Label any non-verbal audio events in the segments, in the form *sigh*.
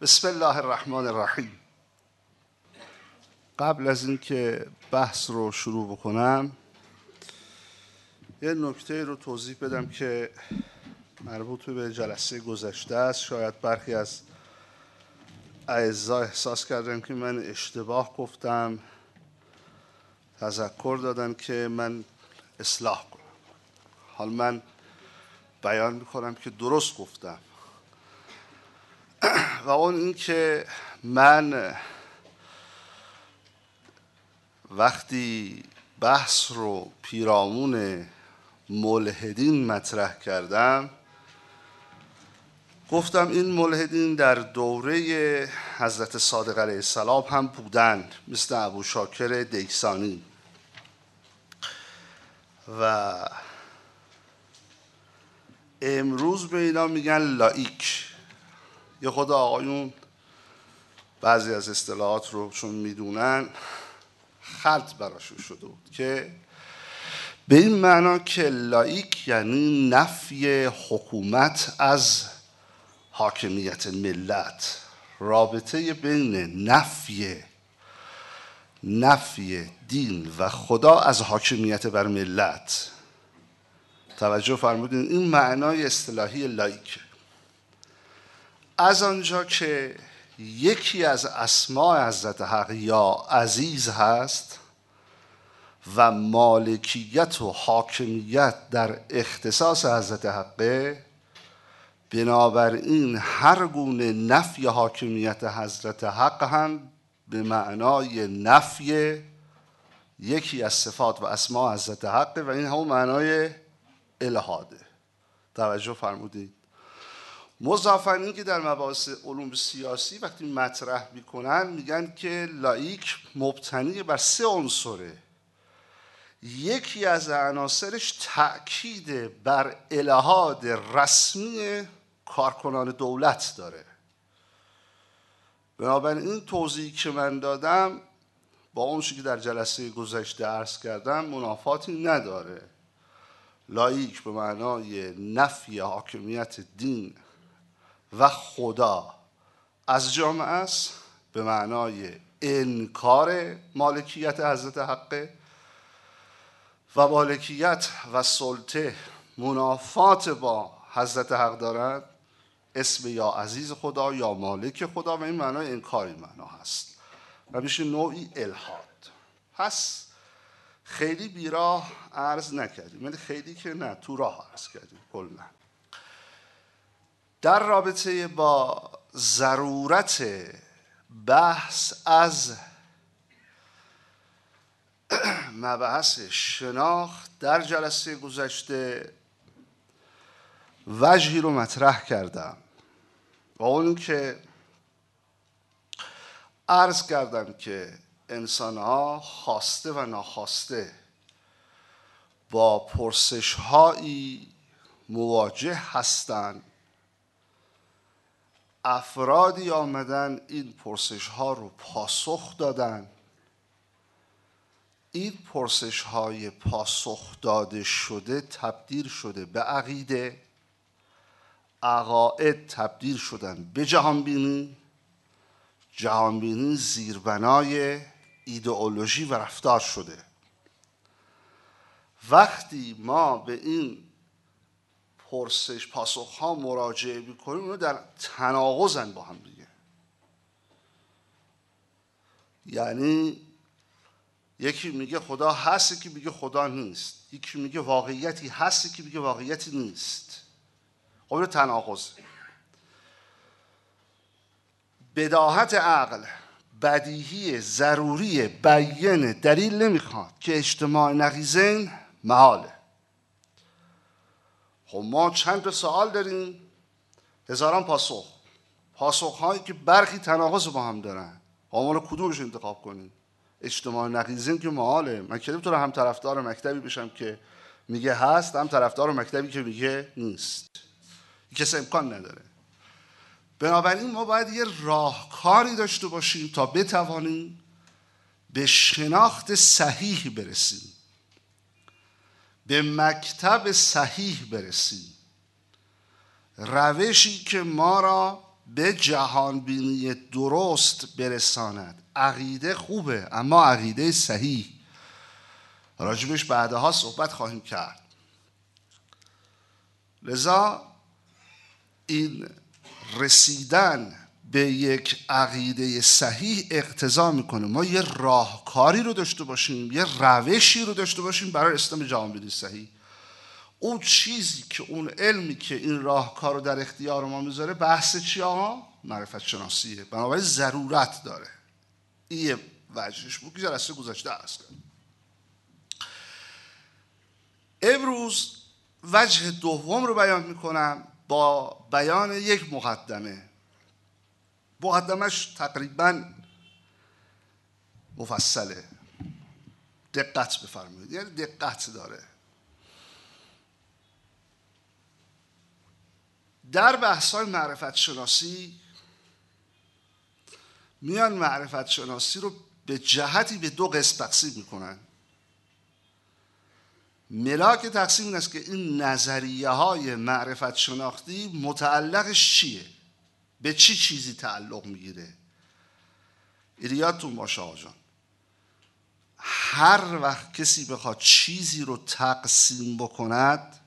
بسم الله الرحمن الرحیم. قبل از اینکه بحث رو شروع بکنم یه نکته رو توضیح بدم که مربوط به جلسه گذشته است. شاید برخی از اعضا احساس کردن که من اشتباه گفتم تذکر دادن که من اصلاح کنم. حال من بیان می‌کنم که درست گفتم. و اون اینکه من وقتی بحث رو پیرامون ملحدین مطرح کردم گفتم این ملحدین در دوره حضرت صادق علیه السلام هم بودند مثل ابو شاکر دیکسانی. و امروز به اینا میگن لایک یه خود آقایون بعضی از اصطلاحات رو چون می‌دونن خلط براشون شده بود که به این معنا که لایک یعنی نفی حکومت از حاکمیت ملت. رابطه بین نفی نفی دین و خدا از حاکمیت بر ملت. توجه فرمودین این معنای اصطلاحی لایک از آنجا که یکی از اسماع حضرت حق یا عزیز هست و مالکیت و حاکمیت در اختصاص حضرت حقه بنابراین هر گونه نفی حاکمیت حضرت حق هم به معنای نفی یکی از صفات و اسماع حضرت حقه و این همون معنای الهاده. توجه فرمودید. مضافن که در مباحث علوم سیاسی وقتی مطرح می‌کنن میگن که لایک مبتنی بر سه عنصره. یکی از عناصرش تأکید بر الهاد رسمی کارکنان دولت داره. بنابراین این توضیحی که من دادم با اون که در جلسه گذشته عرض کردم منافاتی نداره. لایک به معنای نفی حاکمیت دین و خدا. از جامعه است به معنای انکار مالکیت حضرت حقه و مالکیت و سلطه منافات با حضرت حق دارند اسم یا عزیز خدا یا مالک خدا و این معنای انکار این معنا هست. و میشه نوعی الهاد پس خیلی بیراه عرض نکردیم. یعنی خیلی که نه تو راه عرض کردیم کلا. در رابطه با ضرورت بحث از *clears throat* مبحث شناخت در جلسه گذشته وجهی رو مطرح کردم و اون که عرض کردم که انسان ها خواسته و ناخواسته با پرسش هایی مواجه هستند افرادی آمدن این پرسش ها رو پاسخ دادن. این پرسش های پاسخ داده شده تبدیل شده به عقیده. عقاید تبدیل شدن به جهانبینی. جهانبینی زیربنای ایدئولوژی و رفتار شده. وقتی ما به این پرسش پاسخ ها مراجعه می‌کنیم اونو در تناقضن با هم دیگه. یعنی یکی میگه خدا هست که میگه خدا نیست. یکی میگه واقعیتی هست که میگه واقعیتی نیست. خب تناقض. بداهت عقل بدیهی ضروری بیان دلیل نمی‌خواد که اجتماع نقیزین محاله. خب ما چند تا سوال داریم؟ هزاران پاسخ. پاسخ هایی که برخی تناقض با هم دارن. ما کدومش انتخاب کنیم؟ اجتماع نقیزین که محاله من که تو هم طرفدار مکتبی بشم که میگه هست هم طرفدار مکتبی که میگه نیست. کسی امکان نداره. بنابراین ما باید یه راهکاری داشته باشیم تا بتوانیم به شناخت صحیح برسیم. به مکتب صحیح برسیم. روشی که ما را به جهان بینی درست برساند. عقیده خوبه اما عقیده صحیح. راجبش بعدها صحبت خواهیم کرد. لذا این رسیدن به یک عقیده صحیح اقتضا می‌کنه. ما یه راهکاری رو داشته باشیم یه روشی رو داشته باشیم برای اسلام جهانبینی صحیح. اون چیزی که اون علمی که این راهکار رو در اختیار ما می‌ذاره بحث چی آقا؟ معرفت شناسیه. بنابراین ضرورت داره. این وجهش بود که جلسه گذاشته است امروز وجه دوم رو بیان می‌کنم با بیان یک مقدمه. مقدمش تقریبا مفصله. دقت بفرمایید. یعنی دقت داره. در بحث های معرفت شناسی میان معرفت شناسی رو به جهتی به دو قسم تقسیم می‌کنن. ملاک تقسیم این است که این نظریه های معرفت شناختی متعلقش چیه؟ به چی چیزی تعلق می‌گیره؟ ایریادتون باشه آجان هر وقت کسی بخواد چیزی رو تقسیم بکند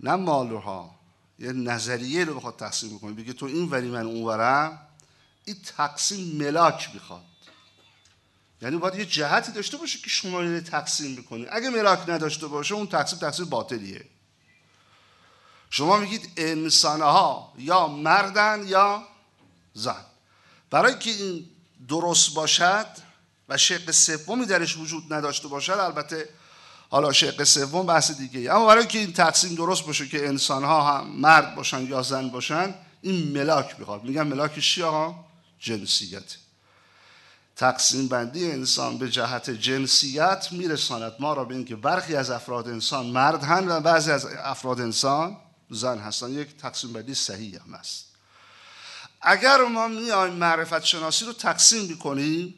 نه مالوها یه نظریه رو بخواد تقسیم بکنه بگه تو این ولی من اون ورم این تقسیم ملاک می‌خواد. یعنی باید یه جهتی داشته باشه که شما رو تقسیم بکنی اگه ملاک نداشته باشه اون تقسیم تقسیم باطلیه. شما میگید انسانها یا مردن یا زن. برای که این درست باشد و شق سومی درش وجود نداشته باشد البته حالا شق سوم بحث دیگه اما برای که این تقسیم درست باشه که انسان ها هم مرد باشن یا زن باشن این ملاک می‌خواد. میگن ملاک چی ها جنسیت. تقسیم بندی انسان به جهت جنسیت میرساند. ما را به اینکه برخی از افراد انسان مرد هن و بعضی از افراد انسان زن هستن یک تقسیم بندی صحیح هم است اگر ما میایم معرفت شناسی رو تقسیم می‌کنیم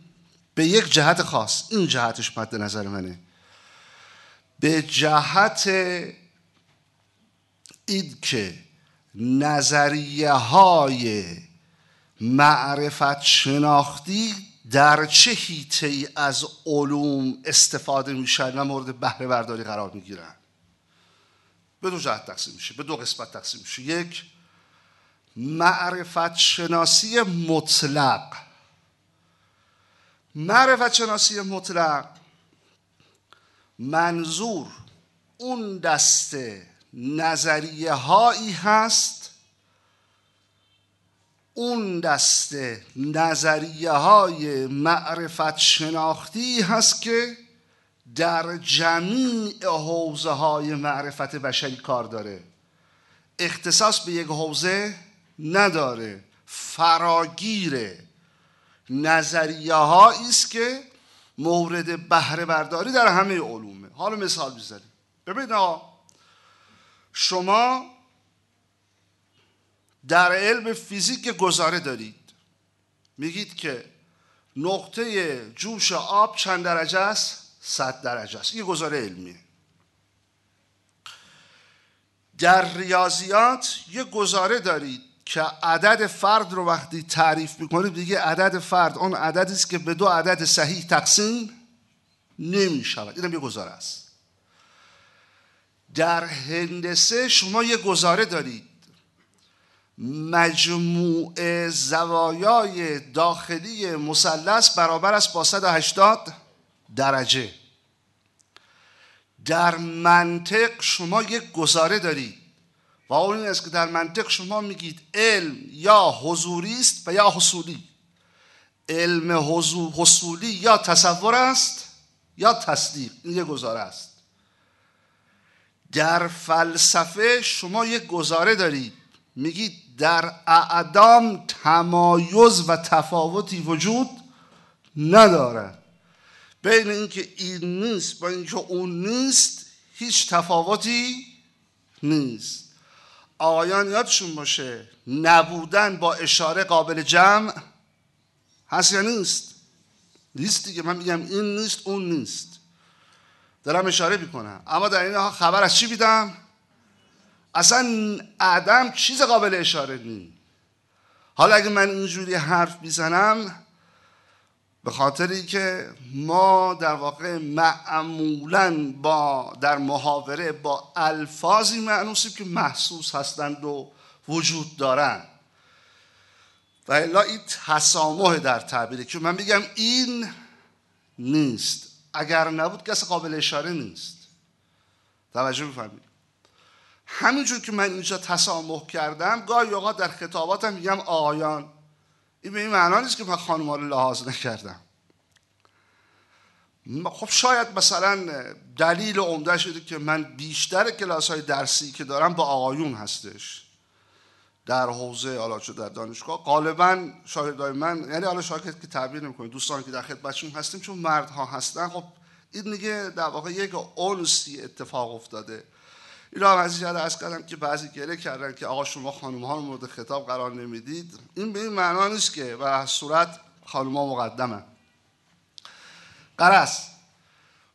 به یک جهت خاص این جهتش مد نظر منه. به جهت این که نظریه های معرفت شناختی در چه هیته ای از علوم استفاده میشن و مورد بهره برداری قرار می‌گیرن. به دو جهت تقسیم میشه به دو قسمت تقسیم میشه. یک معرفت شناسی مطلق. معرفت شناسی مطلق منظور اون دسته نظریه هایی هست اون دسته نظریه های معرفت شناختی هست که در جمیع حوزه های معرفت بشری کار داره. اختصاص به یک حوزه نداره فراگیر نظریه است که مورد بهره برداری در همه علومه. حالا مثال بزنیم ببینید شما در علم فیزیک گزاره دارید. میگید که نقطه جوش آب چند درجه است؟ صد درجه است. این گزاره علمیه. در ریاضیات یه گزاره دارید که عدد فرد رو وقتی تعریف می‌کنید دیگه عدد فرد. اون عددی است که به دو عدد صحیح تقسیم نمی شود اینم یه گزاره است. در هندسه شما یه گزاره دارید. مجموع زوایای داخلی مثلث برابر است با 180 درجه. در منطق شما یک گزاره دارید و اون این است که در منطق شما میگید علم یا حضوری است و یا حصولی. علم حصولی یا تصور است یا تصدیق. این یک گزاره است. در فلسفه شما یک گزاره دارید میگید در اعدام تمایز و تفاوتی وجود ندارد. بین اینکه این نیست با اینکه اون نیست هیچ تفاوتی نیست. آقایان یادشون باشه نبودن با اشاره قابل جمع هست یا نیست؟ نیست دیگه. من میگم این نیست اون نیست. دارم اشاره می‌کنم. اما در این خبر از چی بیدم؟ اصلا عدم چیز قابل اشاره نیست. حالا اگه من اینجوری حرف می‌زنم به خاطری که ما در واقع معمولا با در محاوره با الفاظی معنوسیم که محسوس هستند و وجود دارند. و الا این تسامح در تعبیره. که من بگم این نیست. اگر نبود کسی قابل اشاره نیست. توجه بفرمایید همینجور که من اینجا تسامح کردم گاهی اوقات در خطاباتم میگم آقایان این به این معنا نیست که من خانم رو لحاظ نکردم. خب شاید مثلا دلیل عمده شده که من بیشتر کلاس های درسی که دارم با آقایون هستش. در حوزه حالا در دانشگاه غالبا شاگردای من یعنی حالا شاگرد که تعبیر نمی‌کنه دوستان که در خدمتشون هستیم چون مردها هستن خب این دیگه در واقع یک اونسی اتفاق افتاده. این را از از کردم که بعضی گله کردن که آقا شما خانم ها رو مورد خطاب قرار نمی‌دید. این به این معنا نیست که و صورت خانم ها مقدمه قرص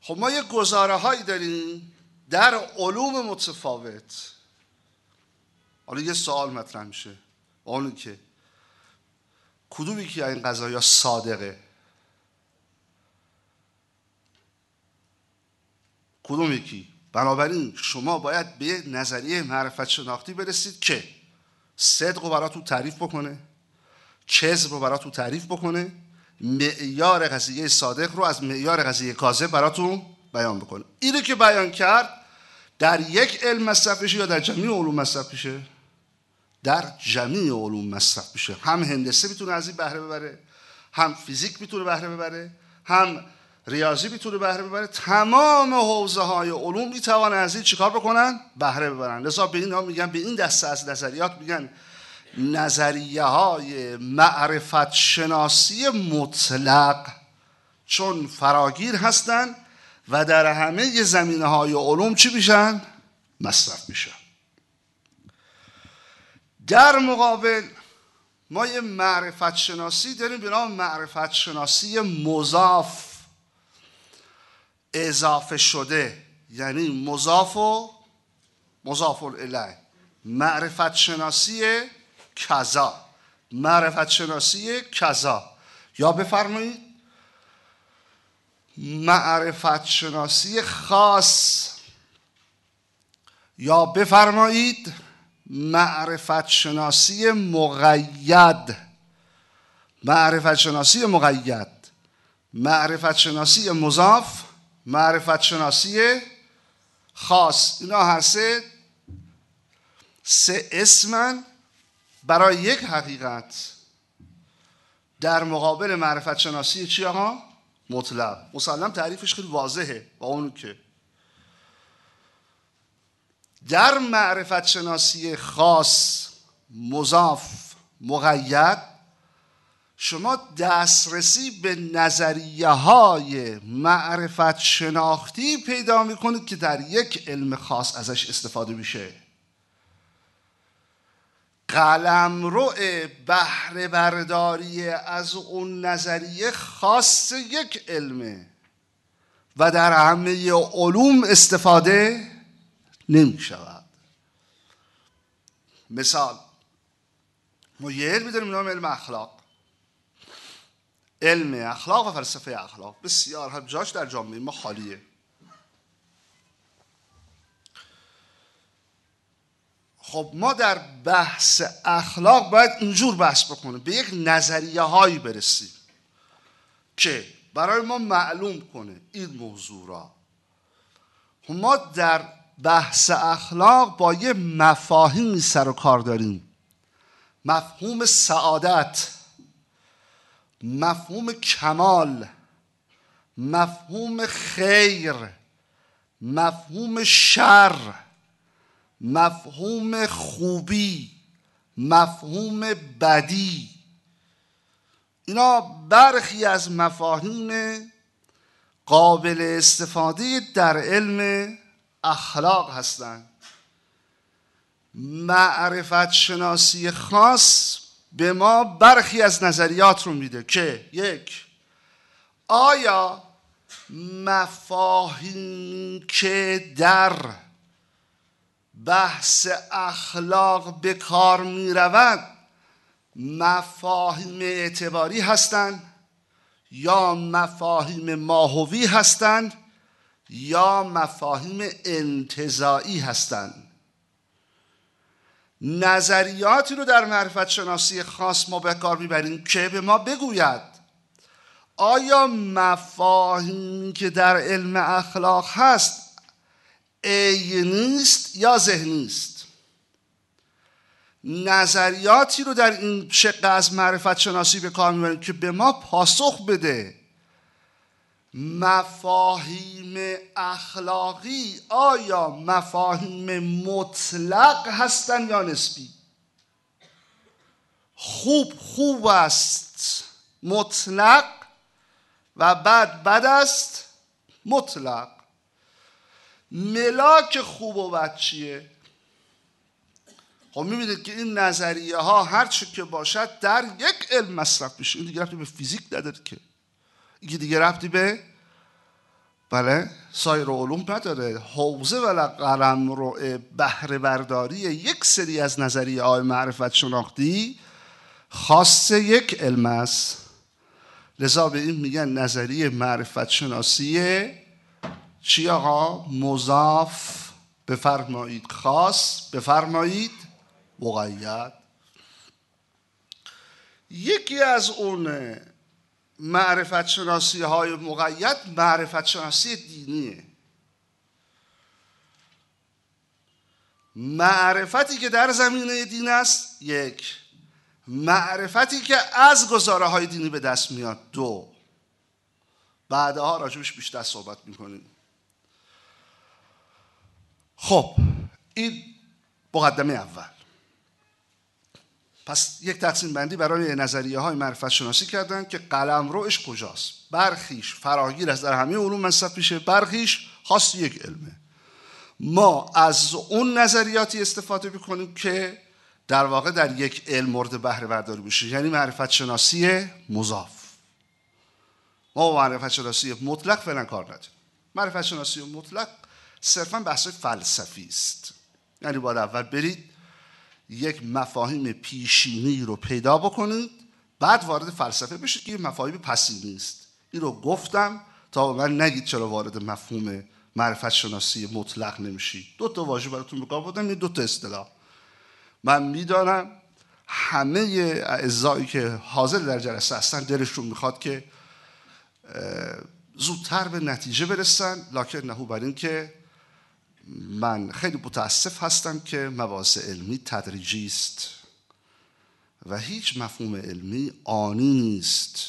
خب ما یه گزاره هایی داریم در علوم متفاوت. حالا یه سوال مطرح میشه. اون که کدومی که این قضایا صادقه؟ کدوم یکی؟ بنابراین شما باید به نظریه معرفت شناختی برسید که صدق رو براتون تعریف بکنه کذب رو براتون تعریف بکنه معیار قضیه صادق رو از معیار قضیه کاذب براتون بیان بکنه. اینو که بیان کرد در یک علم مصرف بشه یا در جمعی علوم مصرف بشه در جمعی علوم مصرف بشه هم هندسه می‌تونه از این بهره ببره هم فیزیک می‌تونه بهره ببره هم ریاضی می‌تونه بهره ببره. تمام حوزه های علوم می‌توان از این چیکار بکنن؟ بهره ببرن. لذا به این میگن به این دسته از نظریات میگن نظریه های معرفت شناسی مطلق. چون فراگیر هستند و در همه زمینه های علوم چی میشن؟ مصرف میشن. در مقابل ما یه معرفت شناسی داریم به نام معرفت شناسی مضاف. اضافه شده یعنی مضاف و مضاف الیه. معرفت شناسی کذا. معرفت شناسی کذا. یا بفرمایید معرفت شناسی خاص. یا بفرمایید معرفت شناسی مقید. معرفت شناسی مقید. معرفت شناسی مضاف. معرفت شناسی خاص. اینا هر سه سه اسمن برای یک حقیقت. در مقابل معرفت شناسی چی آقا؟ مطلق. مسلم تعریفش خیلی واضحه با اون که. در معرفت شناسی خاص مضاف مقید شما دسترسی به نظریه های معرفت شناختی پیدا می‌کنید که در یک علم خاص ازش استفاده میشه. قلم رو بهره برداری از اون نظریه خاص یک علمه و در همه علوم استفاده نمی شود مثال ما یه علمی داریم نام علم اخلاق. علم اخلاق و فلسفه اخلاق. بسیار. هم جاش در جامعه ما خالیه. خب ما در بحث اخلاق باید اینجور بحث بکنیم. به یک نظریه هایی برسیم که برای ما معلوم کنه این موضوع را. ما در بحث اخلاق با یه مفاهیم سر و کار داریم. مفهوم سعادت. مفهوم کمال مفهوم خیر مفهوم شر مفهوم خوبی مفهوم بدی. اینا برخی از مفاهیم قابل استفاده در علم اخلاق هستند معرفت شناسی خاص به ما برخی از نظریات رو میده که یک آیا مفاهیم که در بحث اخلاق به کار می رود مفاهیم اعتباری هستند یا مفاهیم ماهوی هستند یا مفاهیم انتظایی هستند؟ نظریاتی رو در معرفت شناسی خاص ما به کار می‌بریم که به ما بگوید آیا مفاهیمی که در علم اخلاق هست نیست یا ذهنی است نظریاتی رو در این شقه از معرفت شناسی به کار می‌بریم که به ما پاسخ بده. مفاهیم اخلاقی آیا مفاهیم مطلق هستند یا نسبی؟ خوب خوب است. مطلق و بد بد است. مطلق. ملاک خوب و بد چیه؟ خب می‌بینید که این نظریه ها هر چه که باشد در یک علم مصرف میشه. این دیگه به فیزیک نداره که. این دیگه رفتی به؟ بله سایر علوم نداره حوزه و قلم رو بهره برداری یک سری از نظریه های معرفت شناختی خاص یک علم است. لذا به این میگن نظریه معرفت شناسی چی آقا؟ مضاف. بفرمایید خاص بفرمایید مقید. یکی از اون معرفت شناسی های مقید معرفت شناسی دینیه. معرفتی که در زمینه دین است یک. معرفتی که از گزاره های دینی به دست میاد دو. بعدها راجبش بیشتر صحبت می‌کنیم. خب این مقدمه اول. پس یک تقسیم بندی برای نظریه های معرفت شناسی کردن که قلم روش کجاست. برخیش فراگیر از در همه علوم مصرف میشه. برخیش خاص یک علمه. ما از اون نظریاتی استفاده می‌کنیم که در واقع در یک علم مورد بهره برداری میشه. یعنی معرفت شناسی مضاف. ما با معرفت شناسی مطلق فعلا کار نداریم. معرفت شناسی مطلق صرفا بحث فلسفی است. یعنی باید اول برید یک مفاهیم پیشینی رو پیدا بکنید بعد وارد فلسفه بشید که مفاهیم پسی نیست. این رو گفتم تا من نگید چرا وارد مفهوم معرفت شناسی مطلق نمیشید دو تا واژه براتون بگم بودم این دو تا اصطلاح. من می‌دانم همه اعضایی که حاضر در جلسه هستن دلشون می‌خواد که زودتر به نتیجه برسن. لکن نهو بر این که من خیلی متاسف هستم که مباحث علمی تدریجی است و هیچ مفهوم علمی آنی نیست.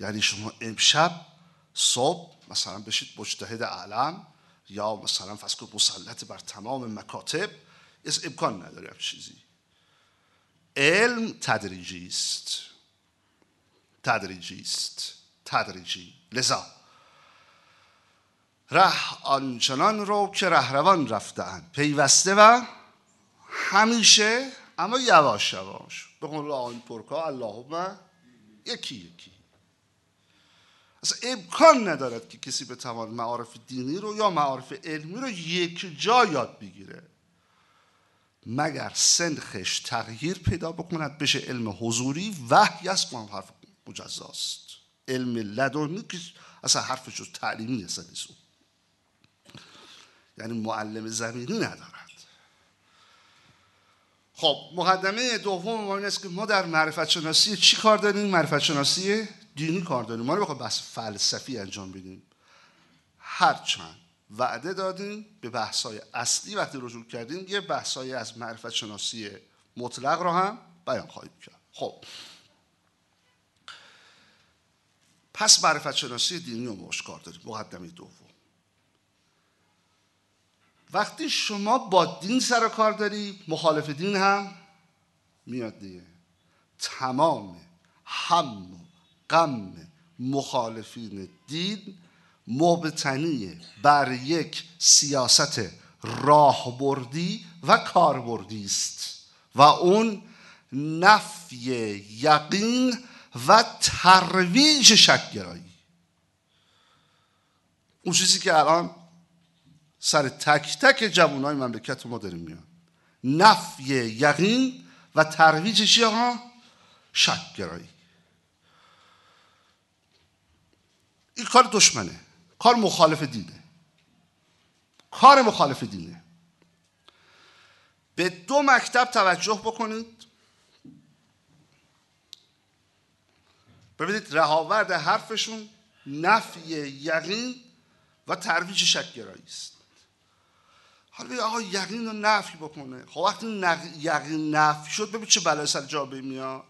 یعنی شما امشب صبح مثلا بشید مجتهد علم یا مثلا فسکو مسلط بر تمام مکاتب از امکان نداره چیزی. علم تدریجی است. تدریجی است. تدریجی. لذا ره آنچنان رو که رهروان رفتن پیوسته و همیشه اما یواش یواش. به قول آن پرکا اللهم یکی یکی. اصلا امکان ندارد که کسی به توان معارف دینی رو یا معارف علمی رو یک جا یاد بگیره. مگر سنخش تغییر پیدا بکند بشه علم حضوری؟ وحی است حرف مجزاست. علم لدنی که اصلا حرفش تعلیمی اصلا نیست. یعنی معلم زمینی ندارد. خب مقدمه دوم ما این است که ما در معرفت شناسی چی کار داریم؟ معرفت شناسی دینی کار داریم. ما رو بخواه بحث فلسفی انجام بدیم. هرچند وعده دادیم به بحثای اصلی وقتی رجوع کردیم یه بحثای از معرفت شناسی مطلق رو هم بیان خواهیم کرد. خب. پس معرفت شناسی دینی رو کار داریم. مقدمه دوم. وقتی شما با دین سر کار داری مخالف دین هم میاد دیگه. تمام هم و غم مخالفین دین مبتنی بر یک سیاست راهبردی و کاربردی است و اون نفی یقین و ترویج شکگرایی اون چیزی که الان سر تک تک جوانای مملکت ما داریم میان. نفی یقین و ترویج چی شکگرایی. این کار دشمنه. کار مخالف دینه. کار مخالف دینه. به دو مکتب توجه بکنید. ببینید رهاورد حرفشون نفی یقین و ترویج شکگرایی است. حالا بگید آقا یقین رو نفی بکنه. خب وقتی یقین نفی شد ببین چه بلای سر جابه میاد.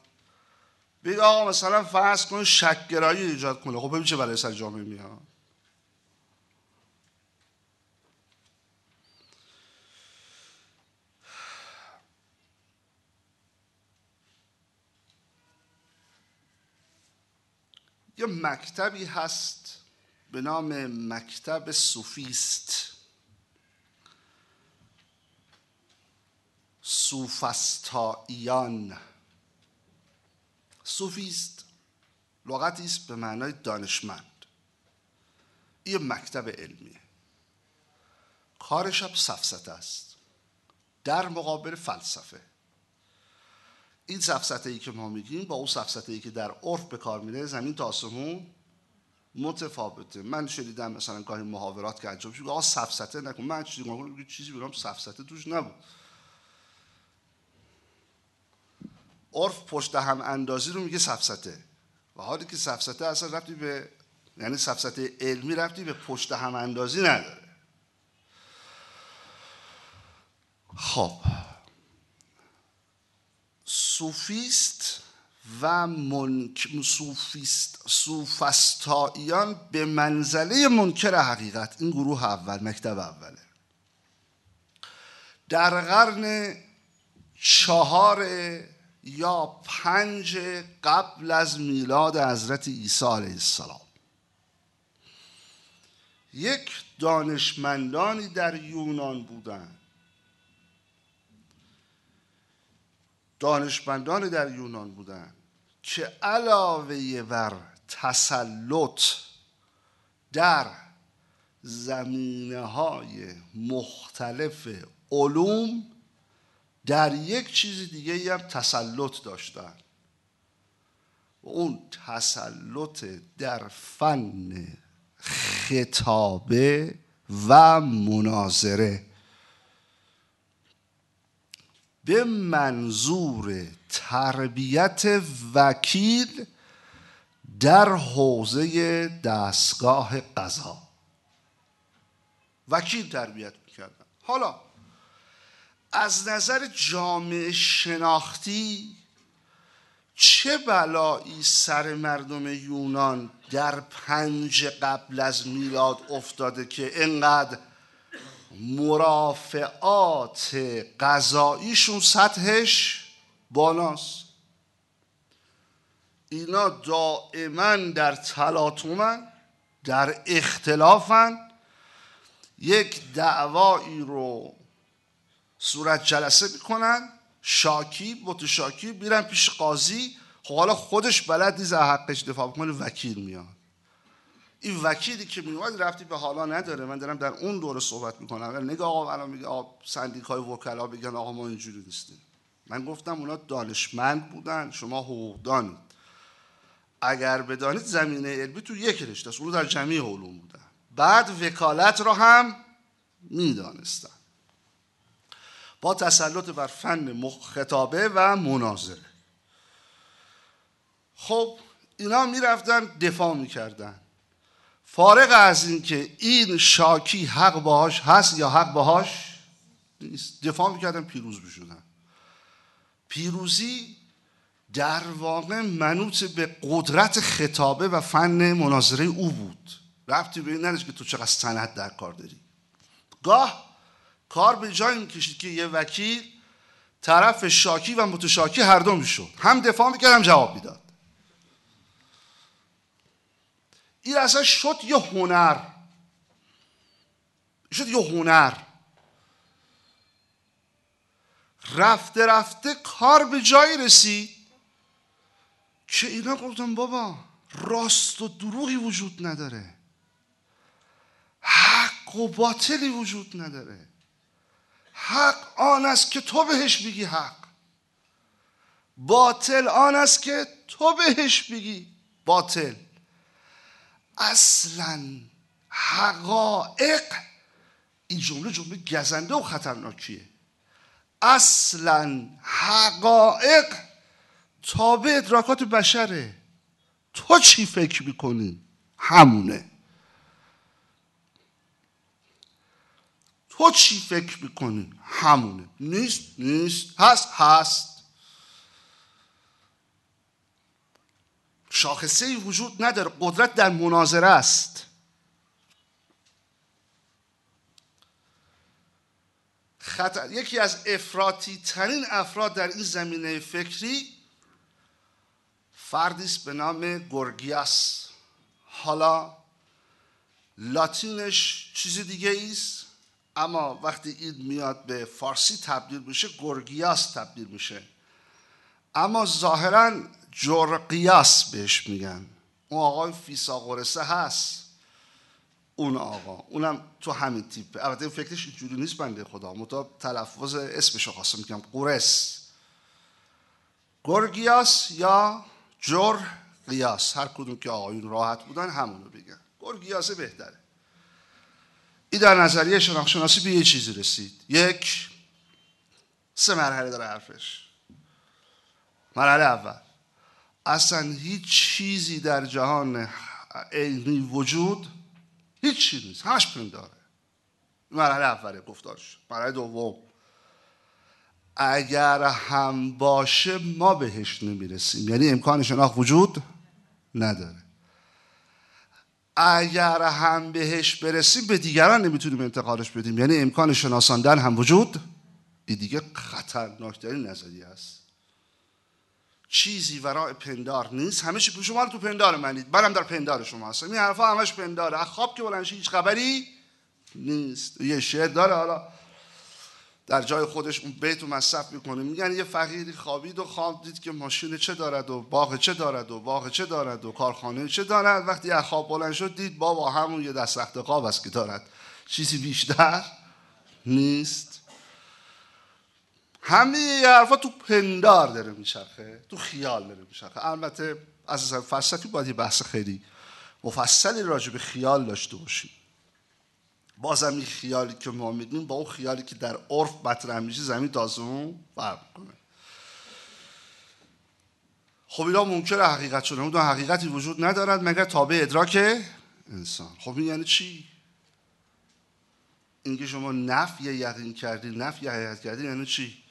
بگید آقا مثلا فرض کن شکگرایی ایجاد کنه. خب ببین چه بلای سر جامعه میاد. یه مکتبی هست به نام مکتب صوفیست صوفستاییان صوفیست لغتی است به معنای دانشمند. این مکتب علمیه. کارش هم سفسته است. در مقابل فلسفه. این سفسته ای که ما میگیم با اون سفسته ای که در عرف به کار میره زمین تا آسمون متفاوته. من شدیدم مثلا گاهی محاورات که انجام شد آقا سفسته نکن. من چیزی چیزی برام سفسته توش نبود. عرف پشت هم اندازی رو میگه سفسته و حالی که سفسته اصلا رفتی به یعنی سفسته علمی رفتی به پشت هم اندازی نداره. خب. سوفیست و منک... سوفیست سوفستاییان به منزله منکر حقیقت. این گروه اول مکتب اوله. در قرن چهار یا پنج قبل از میلاد حضرت عیسی علیه السلام. یک دانشمندانی در یونان بودند دانشمندان در یونان بودند که علاوه بر تسلط در زمینه های مختلف علوم در یک چیز دیگه هم تسلط داشتن. و اون تسلط در فن خطابه و مناظره. به منظور تربیت وکیل در حوزه دستگاه قضا. وکیل تربیت می‌کردن. حالا از نظر جامعه شناختی چه بلایی سر مردم یونان در پنج قبل از میلاد افتاده که انقدر مرافعات غذاییشون سطحش بالاست اینا دائما در تلاطمن در اختلافن. یک دعوایی رو صورت جلسه می‌کنن شاکی متشاکی میرن پیش قاضی. خب حالا خودش بلد نیست حقش دفاع بکنه وکیل میاد. این وکیلی که میومد رفتی به حالا نداره. من دارم در اون دوره صحبت می‌کنم. نگاه آقا الان میگه آقا سندیکای وکلا بگن آقا ما اینجوری نیستیم. من گفتم اونا دانشمند بودن شما حقوقدانید اگر بدانید زمینه علمی تو یک رشته است. اونو در جمعی علوم بودن. بعد وکالت را هم می‌دانستن. با تسلط بر فن خطابه و مناظره. خب اینا می‌رفتن دفاع می‌کردن. فارغ از اینکه این شاکی حق باهاش هست یا حق باهاش نیست. دفاع می‌کردن پیروز بشدن پیروزی در واقع منوط به قدرت خطابه و فن مناظره او بود. رفتی به این که تو چقدر سند در کار داری. گاه کار به جای می‌کشید که یه وکیل طرف شاکی و متشاکی هر دو می‌شد. هم دفاع می‌کرد هم جواب می‌داد. این اصلا شد یه هنر. شد یه هنر. رفته رفته کار به جایی رسید که اینا گفتم بابا راست و دروغی وجود نداره. حق و باطلی وجود نداره. حق آن است که تو بهش میگی حق. باطل آن است که تو بهش بگی باطل. اصلا حقایق این جمله جمله گزنده و خطرناکیه. اصلا حقایق تابع ادراکات بشره. تو چی فکر می‌کنی؟ همونه. تو چی فکر می‌کنی؟ همونه. نیست نیست. هست هست. شاخصه وجود نداره. قدرت در مناظره است. خطر یکی از افراطی ترین افراد در این زمینه فکری فردی به نام گورگیاس حالا لاتینش چیز دیگه است. اما وقتی این میاد به فارسی تبدیل میشه گورگیاس تبدیل میشه. اما ظاهرا جرقیاس بهش میگن. اون آقای فیساغورسه هست. اون آقا. اونم تو همین تیپه. البته فکرش اینجوری نیست بنده خدا. متا تلفظ اسمش خواستم میگم قورس. گورگیاس یا جر قیاس هر کدوم که آقایون راحت بودن همونو بگن. گورگیاس بهتره. این در نظریه شناخت به یه چیزی رسید. یک سه مرحله داره حرفش. مرحله اول. اصلا هیچ چیزی در جهان عینی وجود هیچ چیزی نیست. همش پنداره مرحله اوله گفتارش. مرحله دوم. اگر هم باشه ما بهش نمی‌رسیم. یعنی امکان شناخت وجود نداره. اگر هم بهش برسیم به دیگران نمی‌تونیم انتقالش بدیم. یعنی امکان شناساندن هم وجود این دیگه خطرناکترین نظریه است. چیزی ورای پندار نیست. همه چی شما تو پندار منید. منم در پندار شما هستم. این حرفا همش پنداره. خواب که بلنشی هیچ خبری نیست. یه شعر داره حالا در جای خودش اون بیت رو مصرف می‌کنه. میگن یه فقیری خوابید و خواب دید که ماشین چه دارد و باغ چه دارد و باغ چه دارد و کارخانه چه دارد. وقتی از خواب بلند شد دید بابا همون یه دست رخت قاب است که دارد. چیزی بیشتر نیست. همه یه حرفا تو پندار داره میچرخه تو خیال داره میچرخه. البته از فلسفی باید یه بحث خیلی مفصلی راجع به خیال داشته باشیم. بازم این خیالی که ما میدیم با اون خیالی که در عرف مطرح میشه زمین تازه فرق کنه خب اینا منکر حقیقت شدن اون حقیقتی وجود ندارد مگر تابع ادراک انسان. خب این یعنی چی؟ اینکه شما نفی یقین کردی نفی حقیقت کردی یعنی چی؟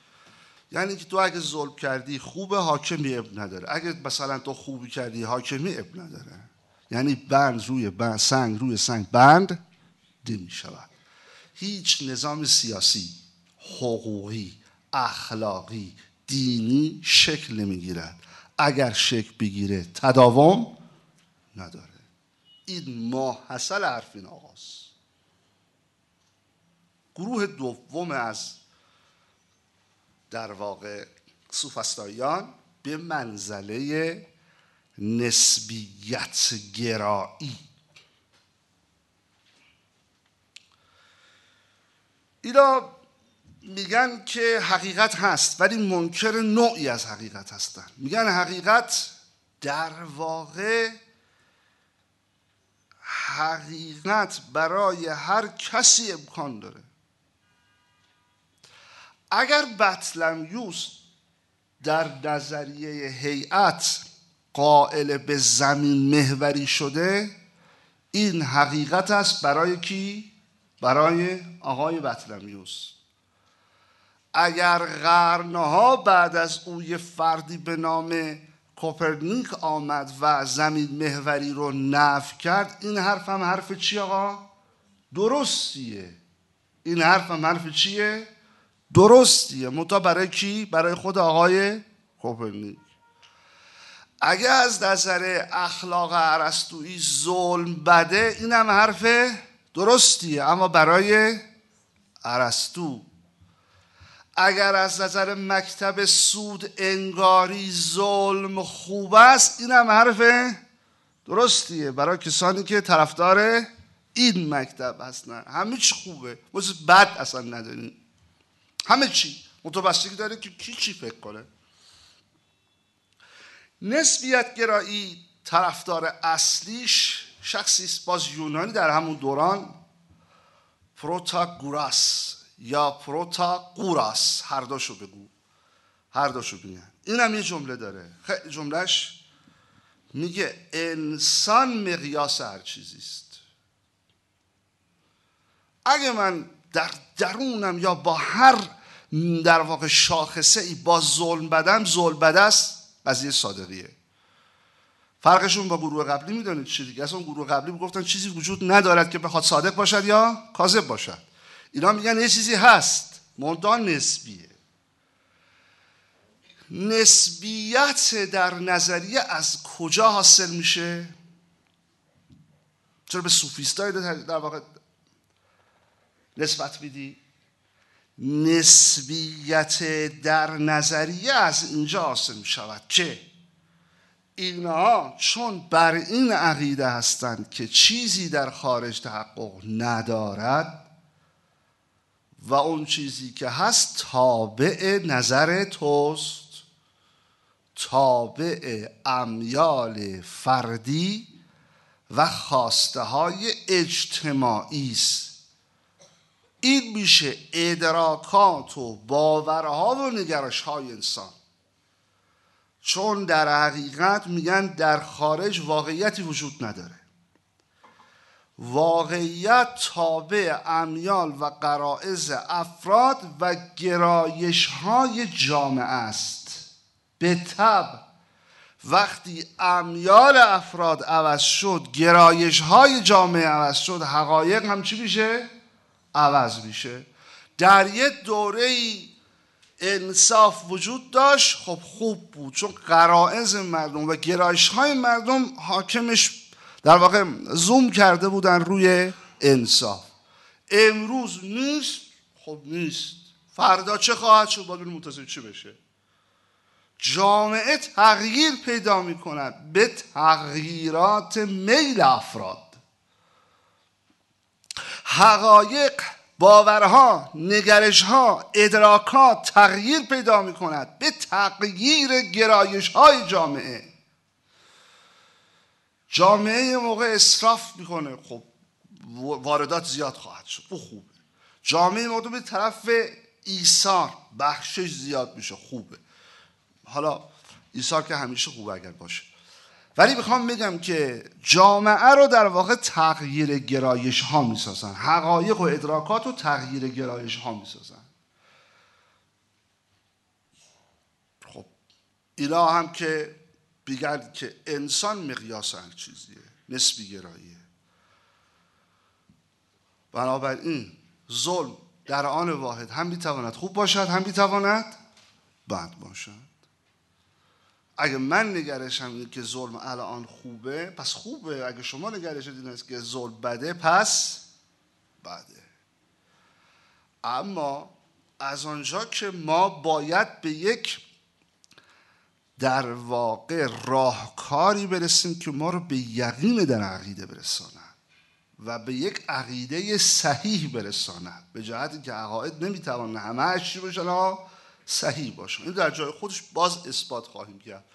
یعنی که تو اگه ظلم کردی خوب حاکمی اب نداره. اگه مثلا تو خوبی کردی حاکمی اب نداره. یعنی بند روی بند سنگ روی سنگ بند می شود هیچ نظام سیاسی حقوقی اخلاقی دینی شکل نمی‌گیرد. اگر شکل بگیره تداوم نداره. این ماحصل حرف این آقاست. گروه دوم از در واقع سوفستاییان به منزله نسبیت گرایی اینا میگن که حقیقت هست ولی منکر نوعی از حقیقت هستن میگن حقیقت در واقع حقیقت برای هر کسی امکان داره اگر بطلمیوس در نظریه هیئت قائل به زمین محوری شده این حقیقت است برای کی؟ برای آقای بطلمیوس اگر قرنها بعد از او یه فردی به نام کوپرنیک آمد و زمین محوری رو نف کرد این حرف هم حرف چی آقا؟ درستیه این حرف هم حرف چیه؟ درستیه متا برای کی؟ برای خود آقای کوپرنیک اگه از نظر اخلاق عرستویی ظلم بده اینم حرف درستیه اما برای عرستو اگر از نظر مکتب سود انگاری ظلم خوب است اینم حرف درستیه. برای کسانی که طرفدار این مکتب هستن. همه چی خوبه. مثل بد اصلا نداریم. همه چی. متوسطی داره که کی چی فکر کنه. نسبیت گرایی طرفدار اصلیش شخصی است. باز یونانی در همون دوران پروتاگوراس یا پروتاگوراس. هر دوشو بگو. هر دوشو بگن این هم یه جمله داره. خیلی جملهش میگه انسان مقیاس هر چیزی است. اگه من در درونم یا با هر در واقع شاخصه ای با ظلم بدم ظلم بد است قضیه صادقیه. فرقشون با گروه قبلی می‌دونید چی دیگه. اصلا گروه قبلی می‌گفتن چیزی وجود ندارد که بخواد صادق باشد یا کاذب باشد. اینا میگن یه چیزی هست. منتها نسبیه. نسبیت در نظریه از کجا حاصل میشه؟ چرا به صوفیستای در واقع نسبت میدی؟ نسبیت در نظریه از اینجا حاصل می شود که اینها چون بر این عقیده هستند که چیزی در خارج تحقق ندارد و اون چیزی که هست تابع نظر توست تابع امیال فردی و خواسته های اجتماعی است. این میشه ادراکات و باورها و نگرش های انسان. چون در حقیقت میگن در خارج واقعیتی وجود نداره. واقعیت تابع امیال و قرائز افراد و گرایش های جامعه است. به طب وقتی امیال افراد عوض شد گرایش های جامعه عوض شد حقایق هم چی میشه؟ عوض میشه. در یه دوره انصاف وجود داشت خب خوب بود چون قرائز مردم و گرایش های مردم حاکمش در واقع زوم کرده بودن روی انصاف. امروز نیست؟ خب نیست. فردا چه خواهد شد؟ باید منتظر چی بشه. جامعه تغییر پیدا می کند به تغییرات میل افراد. حقایق باورها نگرشها ادراکات تغییر پیدا می کند به تغییر گرایش های جامعه جامعه موقع اصراف می‌کنه. خب واردات زیاد خواهد شد. او خوبه جامعه موقع به طرف ایثار بخشش زیاد میشه. خوبه. حالا ایثار که همیشه خوبه اگر باشه. ولی می‌خوام بگم که جامعه رو در واقع تغییر گرایش ها می‌سازن. حقایق و ادراکات و تغییر گرایش ها می‌سازن. خب اینا هم که بگرد که انسان مقیاس هر چیزیه نسبی گراییه. بنابراین ظلم در آن واحد هم می‌تواند خوب باشد هم می‌تواند بد باشد. اگه من نگرشم اینه که ظلم الان خوبه پس خوبه. اگه شما نگرش این است که ظلم بده پس بده. اما از آنجا که ما باید به یک در واقع راهکاری برسیم که ما رو به یقین در عقیده برساند و به یک عقیده صحیح برساند به جهتی که عقاید نمی‌توان همه چی باشن صحیح باشن این در جای خودش باز اثبات خواهیم کرد.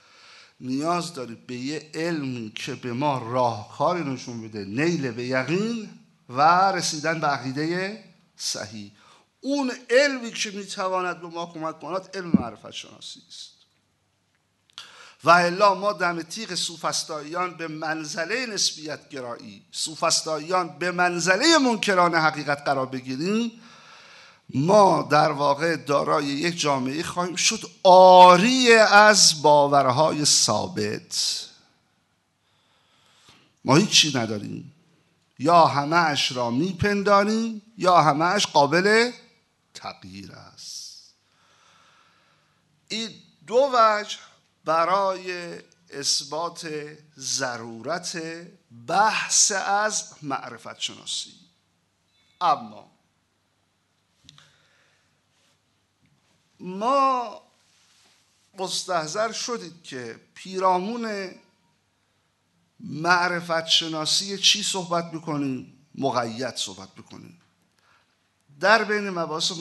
نیاز داره به یه علمی که به ما راهکاری نشون بده نیل به یقین و رسیدن به عقیده صحیح. اون علمی که می‌تواند به ما کمک کند علم معرفت شناسی است. و الا ما دم تیغ سوفستاییان به منزله نسبیت گرایی سوفستاییان به منزله منکران حقیقت قرار بگیریم ما در واقع دارای یک جامعه خواهیم شد آری از باورهای ثابت. ما هیچی نداریم. یا همه را میپنداریم یا همه اش قابل تغییر است. این دو وجه برای اثبات ضرورت بحث از معرفت شناسی. اما ما مستحضر شدید که پیرامون معرفت شناسی چی صحبت می‌کنیم؟ مقید صحبت می‌کنیم. در بین مباحث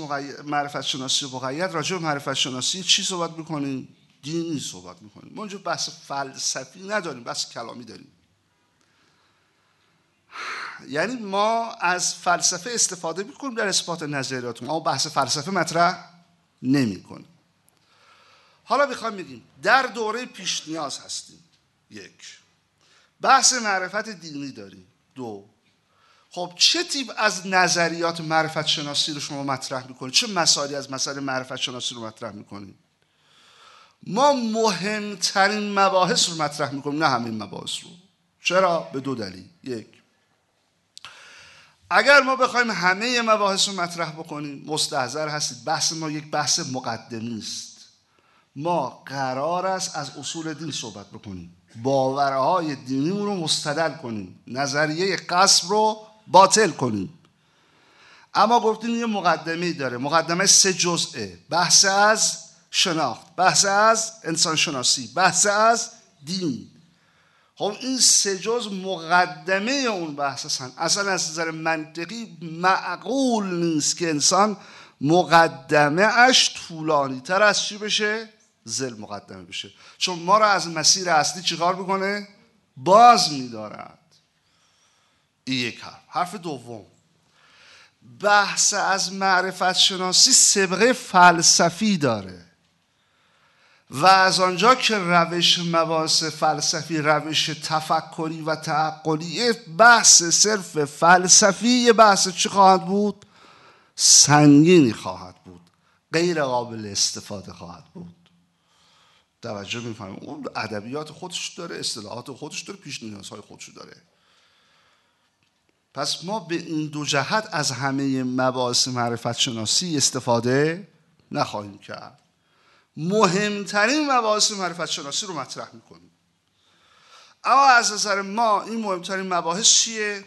معرفت شناسی و مقید راجع به معرفت شناسی چی صحبت می‌کنیم؟ دینی صحبت می‌کنیم. ما اینجا بحث فلسفی نداریم بحث کلامی داریم. یعنی ما از فلسفه استفاده می‌کنیم در اثبات نظریات ما بحث فلسفه مطرح نمی کنیم حالا می‌خوام بگیم در دوره پیش نیاز هستیم. یک. بحث معرفت دینی داریم. دو. خب چه تیپ از نظریات معرفت شناسی رو شما مطرح می‌کنید؟ چه مسائلی از مسائل معرفت شناسی رو مطرح می‌کنید؟ ما مهمترین مباحث رو مطرح می‌کنیم نه همین مباحث رو. چرا؟ به دو دلیل. یک. اگر ما بخوایم همه مباحث رو مطرح بکنیم مستحضر هستید. بحث ما یک بحث مقدمی است. ما قرار است از اصول دین صحبت بکنیم. باورهای دینی رو مستدل کنیم. نظریه قصب رو باطل کنیم. اما گفتیم یه مقدمه داره. مقدمه سه جزئه. بحث از شناخت بحث از انسان شناسی بحث از دین. خب این سه جز مقدمه اون بحث هستن. اصلا از نظر منطقی معقول نیست که انسان مقدمه اش طولانی تر از چی بشه؟ زل مقدمه بشه. چون ما را از مسیر اصلی چیکار می‌کنه؟ باز میدارد. این یک حرف. حرف دوم. بحث از معرفت شناسی سبقه فلسفی داره. و از آنجا که روش مباحث فلسفی روش تفکری و تعقلی بحث صرف فلسفی یه بحث چی خواهد بود؟ سنگینی خواهد بود. غیر قابل استفاده خواهد بود. توجه می‌فهمیم اون ادبیات خودش داره اصطلاحات خودش داره پیش نیازهای خودش داره. پس ما به این دو جهت از همه مباحث معرفت شناسی استفاده نخواهیم کرد. مهمترین مباحث معرفت شناسی رو مطرح می‌کنیم. اما از نظر ما این مهمترین مباحث چیه؟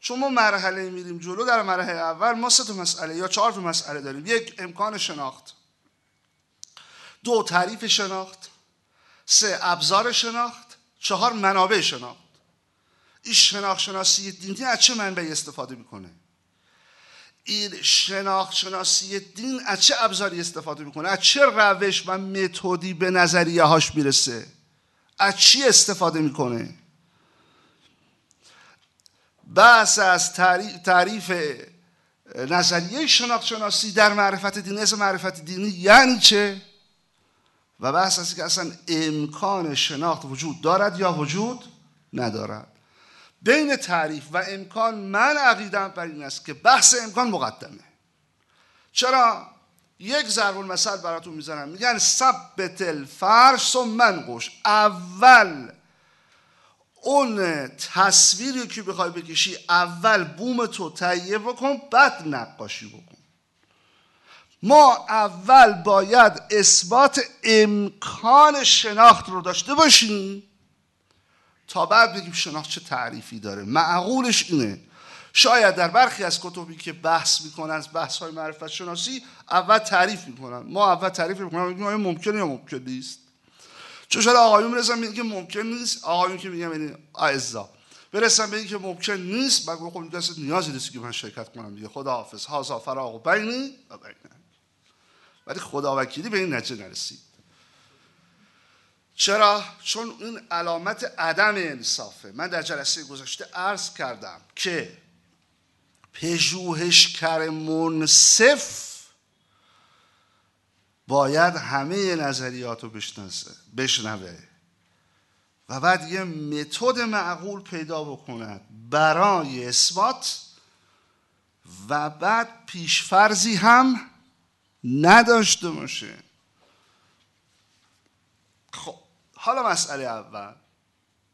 چون ما مرحله میریم جلو در مرحله اول ما سه مسئله یا چهار تا مسئله داریم. یک امکان شناخت. دو تعریف شناخت. سه ابزار شناخت. چهار منابع شناخت. این شناخت شناسی دینی از چه منبعی استفاده می‌کنه؟ شناخت شناسی دین از چه ابزاری استفاده می‌کنه؟ از چه روش و متدی به نظریه هاش می‌رسه؟ از چی استفاده می‌کنه؟ بحث از تعریف نظریه شناخت شناسی در معرفت دینی از معرفت دینی یعنی چه؟ و بحث است که اصلا امکان شناخت وجود دارد یا وجود ندارد. بین تعریف و امکان من عقیدم بر این است که بحث امکان مقدمه. چرا؟ یک ضرب المثل براتون می‌زنم میگن ثبت الفرش ثم منقش اول اون تصویری که بخوای بکشی اول بوم تو تهیه بکن بعد نقاشی بکن. ما اول باید اثبات امکان شناخت رو داشته باشیم. تا بعد بگیم شناخت چه تعریفی داره. معقولش اینه. شاید در برخی از کتبی که بحث می‌کنن از بحث های معرفت شناسی اول تعریف می‌کنن. ما اول تعریف می‌کنن میگیم آیا ممکنه یا ممکن نیست. چون شاید آقایون می‌رسن میگن که ممکن نیست. آقایون که میگن یعنی اعزا برسن به که ممکن نیست بعد خب دست نیازی نیست که من شرکت کنم دیگه. خدا حافظ هازا فراغ و بینی و بینه ولی خدا وکیلی به این نتیجه نرسید. چرا؟ چون این علامت عدم انصافه من در جلسه گذشته عرض کردم که پژوهشگر منصف باید همه نظریات رو بشنوه و بعد یه متد معقول پیدا بکند برای اثبات و بعد پیشفرزی هم نداشته باشه خب حالا مسئله اول.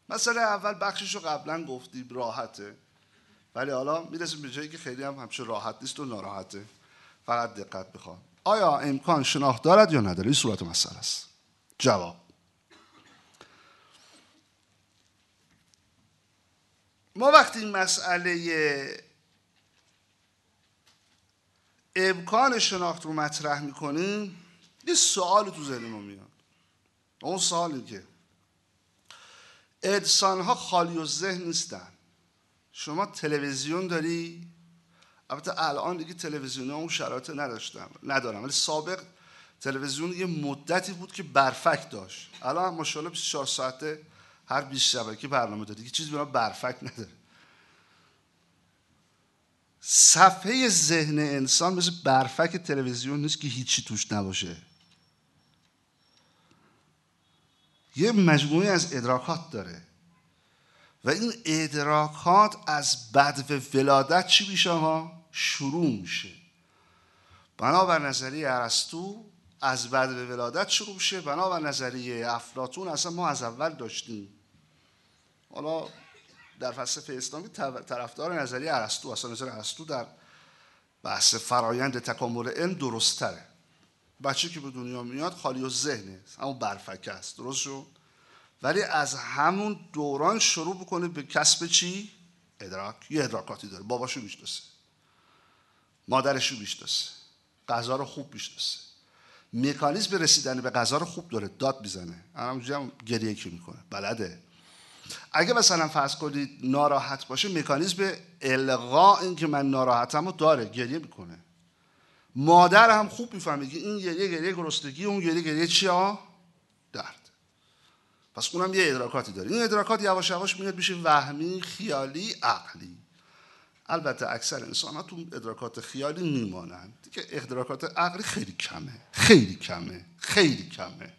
مسئله اول بخشش رو قبلا گفتیم راحته. ولی حالا می‌رسیم به جایی که خیلی هم همچه راحت نیست و ناراحته. فقط دقت بخوام آیا امکان شناخت دارد یا نداره این صورت مسئله است. جواب. ما وقتی مسئله امکان شناخت رو مطرح می‌کنیم یه سوال تو ذهن ما میاد. اون سوالی که انسان ها خالی و ذهن نیستن. شما تلویزیون داری؟ البته الان دیگه تلویزیون اون شرایط نداشتم ندارم. ولی سابق تلویزیون یه مدتی بود که برفک داشت. الان ماشاءالله 24 ساعته هر 20 شبکه برنامه داره دیگه چیزی به برفک نداره. صفحه ذهن انسان مثل برفک تلویزیون نیست که هیچی توش نباشه. یه مجموعه از ادراکات داره. و این ادراکات از بد و ولادت چی میشه ها؟ شروع میشه. بنابر نظریه ارسطو از بد و ولادت شروع میشه. بنابر نظریه افلاتون اصلا ما از اول داشتیم. حالا در فلسفه اسلامی طرفدار نظریه ارسطو اصلا نظریه ارسطو در بحث فرایند تکامل علم درست تره بچه که به دنیا میاد خالی و ذهنه. همون برفکه است. درست شد؟ ولی از همون دوران شروع بکنه به کسب چی؟ ادراک. یه ادراکاتی داره. باباشو می‌شناسه. مادرشو می‌شناسه. غذا رو خوب می‌شناسه. مکانیزم رسیدن به غذا رو خوب داره. داد می‌زنه. همونجوری هم گریه که می‌کنه. بلده. اگه مثلا فرض کنید ناراحت باشه مکانیزم القا این که من ناراحتم رو داره. گریه می‌کنه. مادر هم خوب می‌فهمه که این گریه گریه گرستگی اون گریه گریه چیا؟ درد. پس اونم یه ادراکاتی داره. این ادراکات یواش یواش میاد میشه وهمی خیالی عقلی. البته اکثر انسان ها تو ادراکات خیالی میمانند. دیگه ادراکات عقلی خیلی کمه. خیلی کمه. خیلی کمه.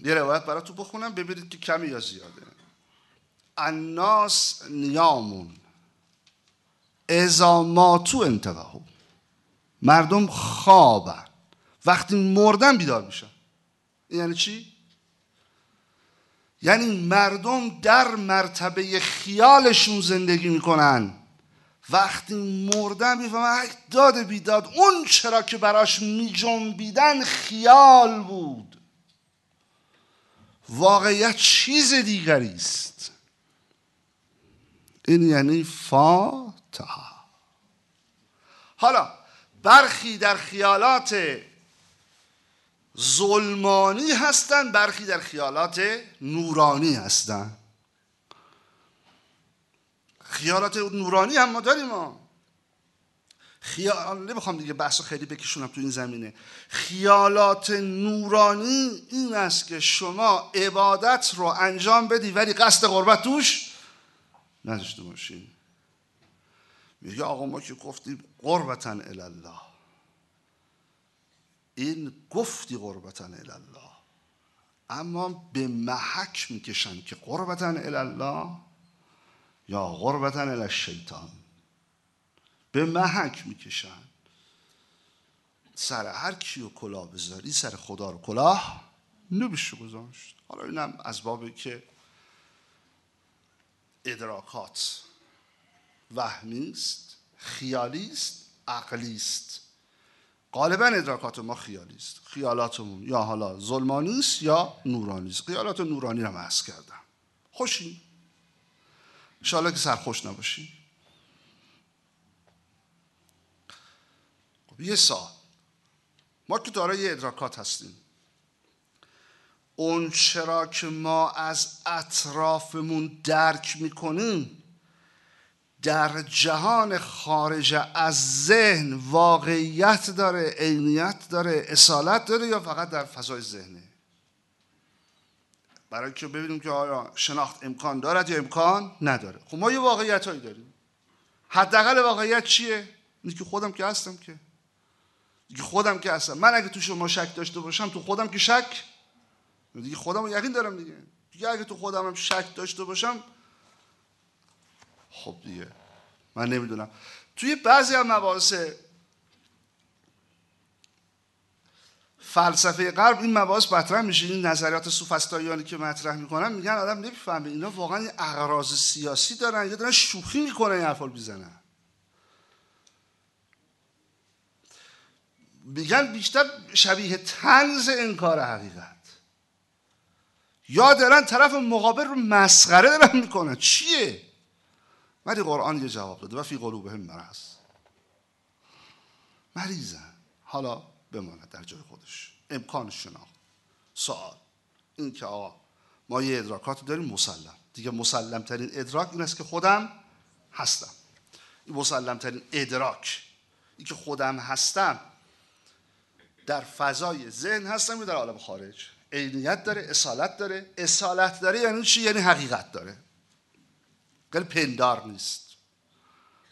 یه روایت براتون بخونم ببینید که کمی یا زیاده. الناس نیامون. ازا ماتو انتبهو مردم خوابن. وقتی مردن بیدار میشن. یعنی چی؟ یعنی مردم در مرتبه خیالشون زندگی می‌کنن. وقتی مردن می‌فهمن داد بیداد اون چرا که براش میجنبیدن خیال بود. واقعیت چیز دیگری است. این یعنی فاتحه حالا برخی در خیالات ظلمانی هستند برخی در خیالات نورانی هستند خیالات نورانی هم ما داریم ما. خیال نمی‌خوام دیگه بحث خیلی بکشونم تو این زمینه. خیالات نورانی این است که شما عبادت رو انجام بدی ولی قصد قربت توش نداشته باشین میگه آقا ما که گفتیم قربتا الله این گفتی قربتا الله اما به محک می‌کشن که قربتا الله یا قربتا الشیطان. به محک می‌کشن. سر هر کیو کلاه بذاری سر خدا رو کلاه نمیشه گذاشت. حالا اینم از بابی که ادراکات. وهمی است خیالی است عقلی است. غالبا ادراکات ما خیالی است. خیالاتمون یا حالا ظلمانی است یا نورانی است. خیالات نورانی رو محض کردم. خوشی ان که سرخوش نباشی. یه سال ما که دارای ادراکات هستیم. اون چرا که ما از اطرافمون درک می‌کنیم در جهان خارج از ذهن واقعیت داره عینیت داره اصالت داره یا فقط در فضای ذهنه؟ برای که ببینیم که آیا شناخت امکان دارد یا امکان نداره. خب ما یه واقعیت هایی داریم. حداقل واقعیت چیه؟ اینه که خودم که هستم که خودم که هستم. من اگه تو شما شک داشته باشم تو خودم که شک دیگه خودم رو یقین دارم دیگه. دیگه اگه تو خودم هم شک داشته باشم خب دیگه. من نمی‌دونم. توی بعضی از مباحث فلسفه غرب این مباحث مطرح میشه. این نظریات سوفسطائیانی که مطرح می‌کنن میگن آدم نمی‌فهمه. اینا واقعا اغراض سیاسی دارن. یا دارن شوخی می‌کنن این حرفا می‌زنن. میگن بیشتر شبیه تنز انکار حقیقت. یا دارن طرف مقابل رو مسخره دارن می‌کنن. چیه؟ ولی قرآن یه جواب داده. و فی قلوبهم مرض. مریضن. حالا بماند در جای خودش. امکان شناخت. سوال. این که آقا ما یه ادراکات داریم مسلم. دیگه مسلم ترین ادراک این است که خودم هستم. این مسلم ترین ادراک. این که خودم هستم در فضای ذهن هستم یا در عالم خارج؟ عینیت داره اصالت داره. اصالت داره یعنی چی؟ یعنی حقیقت داره. خیلی پندار نیست.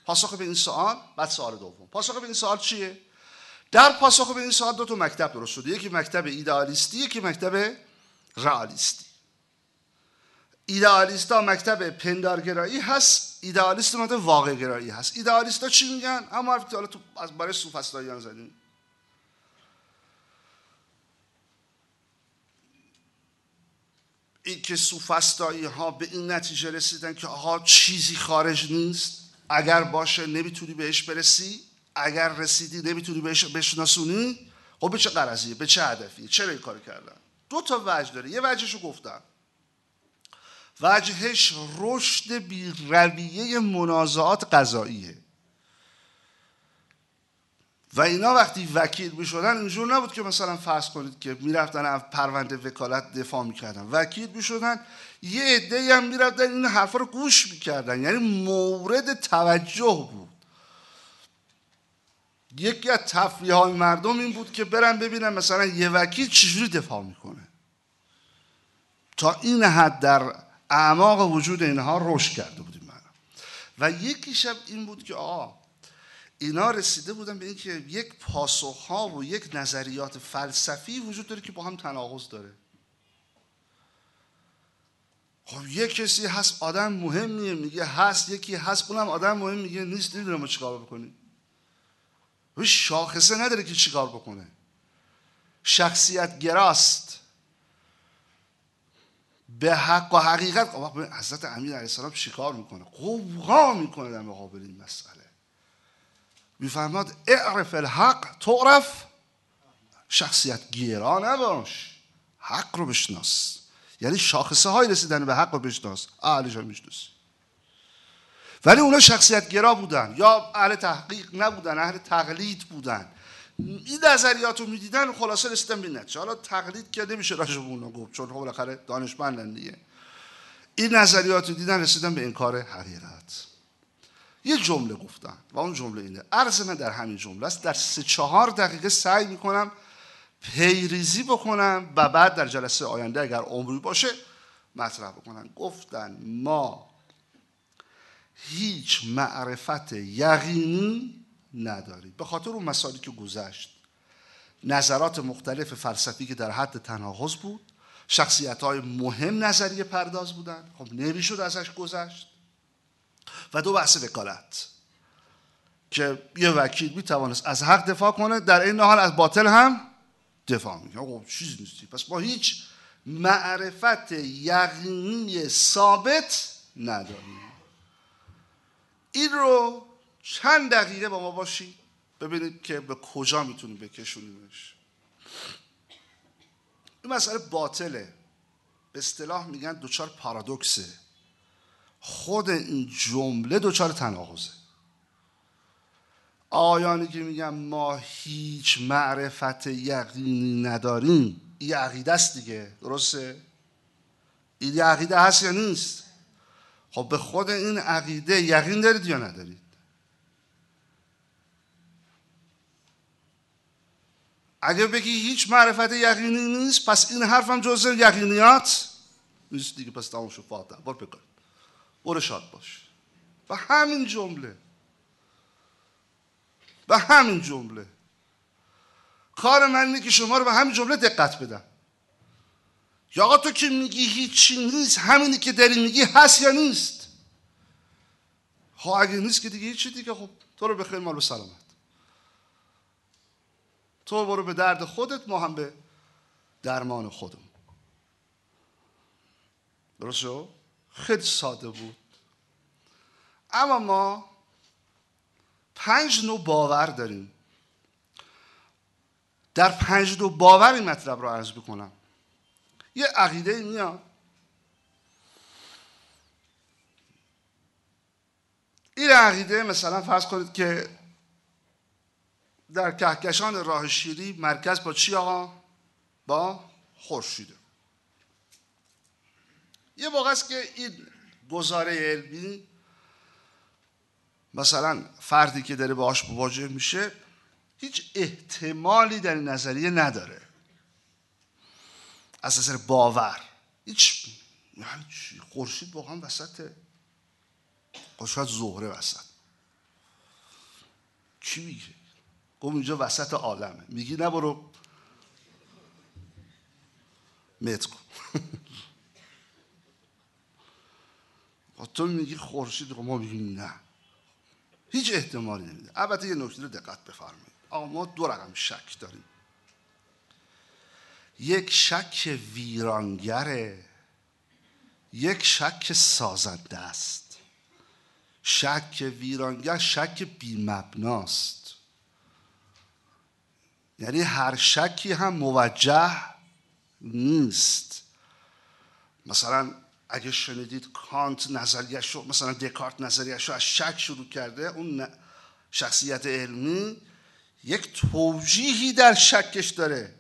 پاسخ به این سوال بعد سوال دوم. پاسخ به این سوال چیه؟ در پاسخ به این سوال دو تا مکتب درست شده. یکی مکتب ایدئالیستی یکی مکتب رئالیستی. ایدئالیستا مکتب پندارگرایی هست ایدئالیست مکتب واقع گرایی هست. ایدئالیستا چی میگن؟ اما حرفی حالا تو از برای سوفسطائیان زدیم. این که سوفستایی ها به این نتیجه رسیدن که آها چیزی خارج نیست اگر باشه نمی‌تونی بهش برسی اگر رسیدی نمی‌تونی بهش بشناسونی خب به چه قرضیه؟ به چه هدفی؟ چرا این کار کردن؟ دو تا وجه داره. یه وجهشو گفتم. وجهش رشد بی رویه منازعات قضاییه و اینا وقتی وکیل می شدن اینجور نبود که مثلا فرض کنید که می‌رفتن از پرونده وکالت دفاع می‌کردن. وکیل می شدن یه عده هم می‌رفتن این حرفا رو گوش می‌کردن. یعنی مورد توجه بود. یکی از تفریح های مردم این بود که برن ببینن مثلا یه وکیل چجوری دفاع می‌کنه. تا این حد در اعماق وجود اینها رشد کرده بودیم. من و یکیش این بود که آقا اینا رسیده بودن به اینکه یک پاسخ ها و یک نظریات فلسفی وجود داره که با هم تناقض داره. خب یک کسی هست آدم مهمیه میگه هست یکی هست اونم آدم مهم میگه نیست نمی‌دونم چیکار بکنیم. شاخصه نداره که چیکار بکنه. شخصیت گراست. به حق و حقیقت حضرت امیر علیه السلام چیکار می‌کنه؟ قوقا می‌کنه در مقابل این مسئله. میفرماد اعرف الحق تعرف. شخصیت گیرا نباش حق رو بشناس. یعنی شاخصه های رسیدن به حق رو بشناس. اهلش هم می‌شناسی. ولی اونا شخصیت گرا بودن. یا اهل تحقیق نبودن اهل تقلید بودن. این نظریات رو می‌دیدن خلاصه رسیدن به نتیجه. حالا تقلید که نمیشه راجع به اونا گفت چون بالاخره دانشمندن دیگه. این نظریات رو دیدن رسیدن به انکار حقیقت. یه جمله گفتم و اون جمله اینه. عرض من در همین جمله است. در سه چهار دقیقه سعی می‌کنم پیریزی بکنم و بعد در جلسه آینده اگر عمری باشه مطرح بکنم. گفتن ما هیچ معرفت یقینی نداریم. به خاطر اون مسائلی که گذشت نظرات مختلف فلسفی که در حد تناقض بود شخصیت های مهم نظریه پرداز بودن خب نمی‌شد ازش گذشت. و دو بحث وکالت که یه وکیل می توانست از حق دفاع کنه در این حال از باطل هم دفاع می‌کنه. خب چیزی نیستی. پس با هیچ معرفت یقینی ثابت نداریم این رو چند دقیقه با ما باشید ببینید که به کجا می‌تونیم بکشونیمش. این مسئله باطله. به اصطلاح میگن دوچار پارادوکسه. خود این جمله دوچار تناقضه. آیانی که میگن ما هیچ معرفت یقینی نداریم این عقیده است دیگه درسته؟ این عقیده هست یا نیست؟ خب به خود این عقیده یقین دارید یا ندارید؟ اگه بگی هیچ معرفت یقینی نیست پس این حرفم جزء یقینیات نیست دیگه پس تمام شد فاتح بار بکن برو شاد باش. و همین جمله. و همین جمله. کار من اینه که شما رو به همین جمله دقت بدم. یا آقا تو که میگی هیچی نیست همینی که داری میگی هست یا نیست؟ خب اگه نیست که دیگه هیچی دیگه خب تو رو به خیر مال و سلامت. تو برو به درد خودت ما هم به درمان خودم درست شو؟ خیلی ساده بود. اما ما پنج نوع باور داریم. در پنج نوع باور این مطلب رو عرض بکنم. یه عقیده میاد. این عقیده مثلا فرض کنید که در کهکشان راه شیری مرکز با چی آقا؟ با خورشیده یه موقع است که این گزاره علمی مثلا فردی که داره باهاش مواجه میشه هیچ احتمالی در نظریه نداره. از نظر باور. هیچ یعنی خورشید واقعا وسط شاید زهره وسط. چی میگه؟ گفت اینجا وسط عالمه. میگی نبرو. متر کن. *laughs* تو میگی خورشید ما میگیم نه. هیچ احتمالی نمیده. البته یه نکته رو دقت بفرمایید. آقا ما دو رقم شک داریم. یک شک ویرانگره یک شک سازنده است. شک ویرانگر شک بیمبناست. یعنی هر شکی هم موجه نیست. مثلا اگه شنیدید کانت نظریش رو مثلا دکارت نظریش رو از شک شروع کرده اون شخصیت علمی یک توجیهی در شکش داره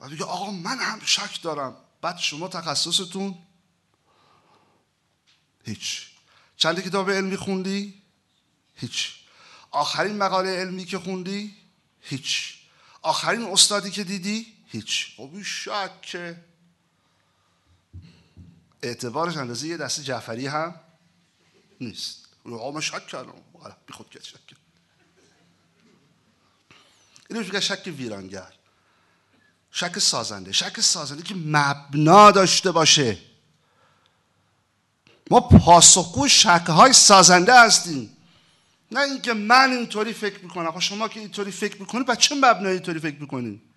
و میگه آقا من هم شک دارم بعد شما تخصصتون هیچ چند کتاب علمی خوندی؟ هیچ آخرین مقاله علمی که خوندی؟ هیچ آخرین استادی که دیدی؟ هیچ. خب شک اعتبارش اندازه یه دست جعفری هم نیست. آقا شک کردم. بی خود کرد شک کرد. اینو شک ویرانگر. شک سازنده. شک سازنده که مبنا داشته باشه. ما پاسخگو شک های سازنده هستیم. نه اینکه من اینطوری فکر می‌کنم. خب شما که اینطوری فکر می‌کنید بچه چه مبنایی اینطوری فکر می‌کنید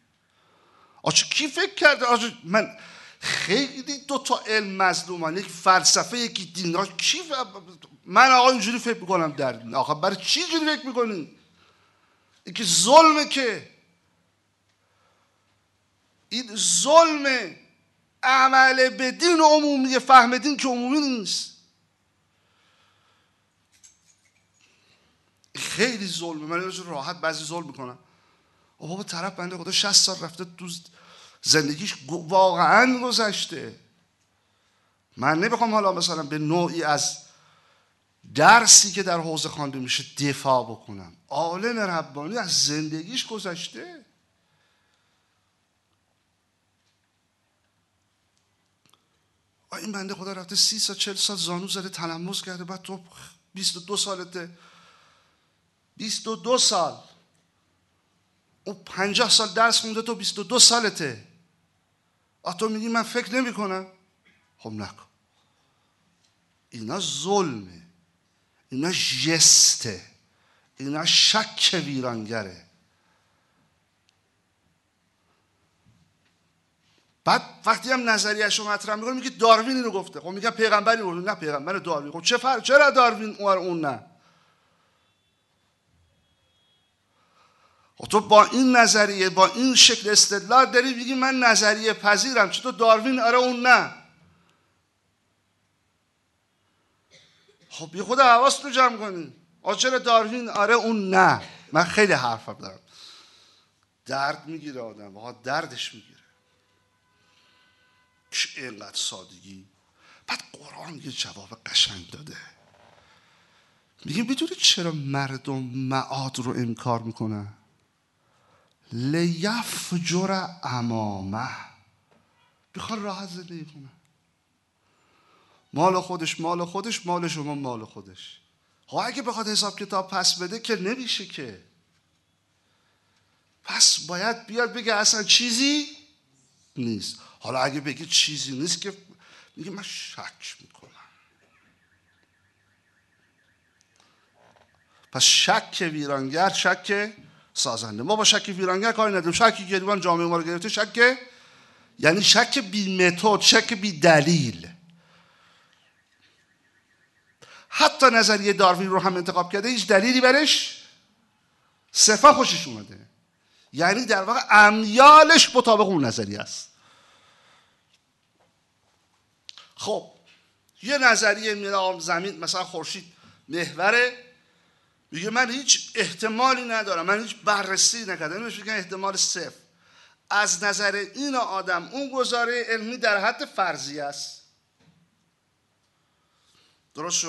آچه کی فکر کرده؟ آچه من خیلی دو تا علم مظلومان یک فلسفه یکی دین. کی من آقا اینجوری فکر می‌کنم در دین. آقا برای چی جوری فکر می‌کنید این که ظلمه که این ظلم عمل به دین عمومی فهم دین که عمومی نیست. خیلی ظلمه. من راحت بعضی ظلم می‌کنم. بابا طرف بنده خدا 60 سال رفته دوست زندگیش واقعا گذشته. من نمی‌خوام حالا مثلا به نوعی از درسی که در حوزه خوانده میشه دفاع بکنم. عالم ربانی از زندگیش گذشته. این بنده خدا رفته سی سال چل سال زانو زده تلمز کرده بعد تو بیست و دو سالته. بیست و دو سال. او پنجاه سال درس خونده تو بیست و دو سالته. آه تو میگی من فکر نمی کنم خب نکن. اینا ظلمه. اینا جسته. اینا شک ویرانگره. بعد وقتی هم نظریهش رو مطرح می‌کنه میگه داروین اینو گفته. خب میگه پیغمبری رو نه پیغمبر داروین. خب چه فرق چرا داروین اون نه؟ تو با این نظریه با این شکل استدلال داری میگی من نظریه پذیرم. چطور داروین؟ آره اون نه. خب یه خود حواست رو جمع کنی. چرا داروین؟ آره اون نه. من خیلی حرفم دارم. درد می‌گیره آدم. ها دردش می‌گیره. چه اینقدر سادگی؟ بعد قرآن یه جواب قشنگ داده. میگه بدونی چرا مردم معاد رو انکار می‌کنن؟ لیفجر امامه. بخوان راحت زندگی کنن مال خودش مال خودش مال شما مال خودش. ها اگه بخواد حساب کتاب پس بده که نمیشه که. پس باید بیاد بگه اصلا چیزی نیست. حالا اگه بگه چیزی نیست که میگه من شک می‌کنم. پس شک ویرانگر شک سازنده. ما با شک ویرانگر کاری نداریم. شکی گریبان جامعه ما رو گرفته شک یعنی شک بی متد شک بی دلیل. حتی نظریه داروین رو هم انتخاب کرده هیچ دلیلی برش صفا خوشش اومده. یعنی در واقع امیالش مطابق اون نظریه است. خب یه نظریه میره زمین مثلا خورشید محوره میگه من هیچ احتمالی ندارم من هیچ بررسی نکردم. میگه احتمال صفر. از نظر این آدم اون گزاره علمی در حد فرضی است. درست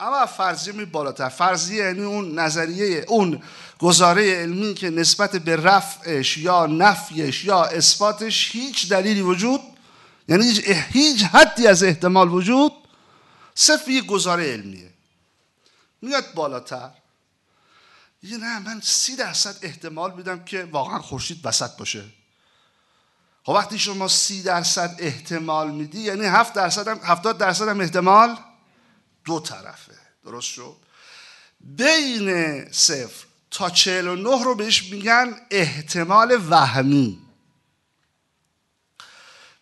اما فرضیه می بالاتر. فرضیه یعنی اون نظریه اون گزاره علمی که نسبت به رفعش یا نفیش یا اثباتش هیچ دلیلی وجود یعنی هیچ حدی از احتمال وجود یک گزاره علمیه. میاد بالاتر. یه نه من سی درصد احتمال میدم که واقعا خورشید وسط باشه. خب وقتی شما سی درصد احتمال میدی یعنی هفت درصد هم هفتاد درصد هم احتمال دو طرفه. درست شد؟ بین صفر تا چهل و نه رو بهش میگن احتمال وهمی.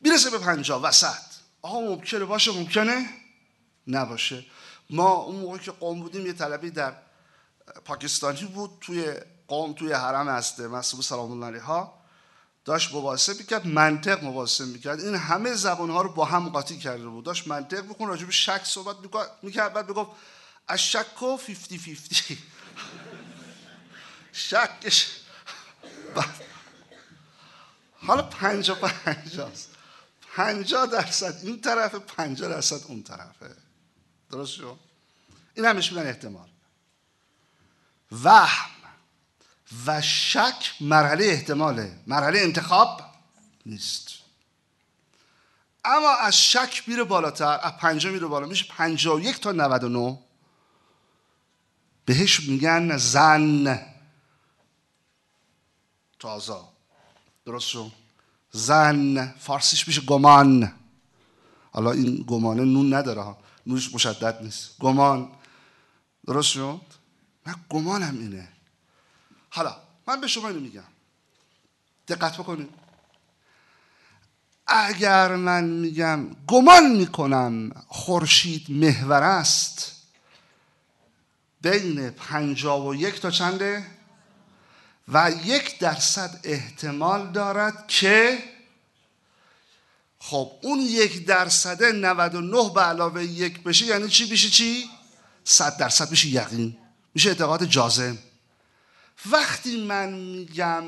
می‌رسه به پنجاه وسط. آقا ممکنه باشه ممکنه نباشه. ما اون موقع که قوم بودیم یه طلبی در پاکستانی بود توی قوم توی حرم هسته مسئول سلام الله علیها داشت مباحثه می‌کرد منطق مباحثه می‌کرد. این همه زبان ها رو با هم قاطی کرده بود. داشت منطق بکن راجب شک صحبت می‌کرد بعد بگفت از شک و فیفتی فیفتی *laughs* شکش. حالا پنجا پنجاست پنجا درصد این طرفه پنجا درصد اون طرفه. درست شد؟ این همش میگن احتمال. وهم و شک مرحله احتماله. مرحله انتخاب نیست. اما از شک میره بالاتر از پنجا میره بالا. میشه پنجا و یک تا نود و نو بهش میگن زن تازه درست شد؟ زن. فارسیش میشه گمان. حالا این گمانه نون نداره نونش مشدد نیست. گمان. درست شد؟ من گمانم اینه. حالا من به شما اینو میگم. دقت بکنید. اگر من میگم گمان می‌کنم خورشید محور است بین پنجاه و یک تا چنده؟ و یک درصد احتمال دارد که خب اون یک درصد 99 به علاوه یک بشه یعنی چی؟ بشه چی؟ صد درصد بشه یقین. میشه اعتقاد جازم. وقتی من میگم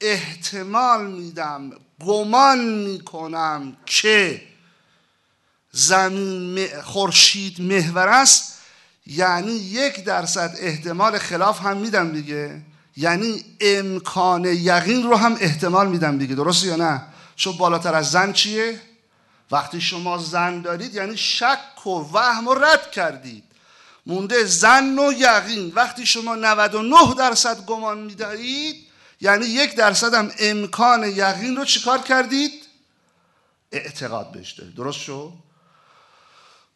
احتمال میدم گمان می‌کنم که زمین خورشید محور است یعنی یک درصد احتمال خلاف هم میدم دیگه. یعنی امکان یقین رو هم احتمال میدم دیگه. درسته یا نه؟ چون بالاتر از زن چیه؟ وقتی شما زن دارید یعنی شک و وهم و رد کردید. مونده زن و یقین. وقتی شما 99 درصد گمان می‌دهید یعنی یک درصد هم امکان یقین رو چیکار کردید؟ اعتقاد بهش دارید. درست شد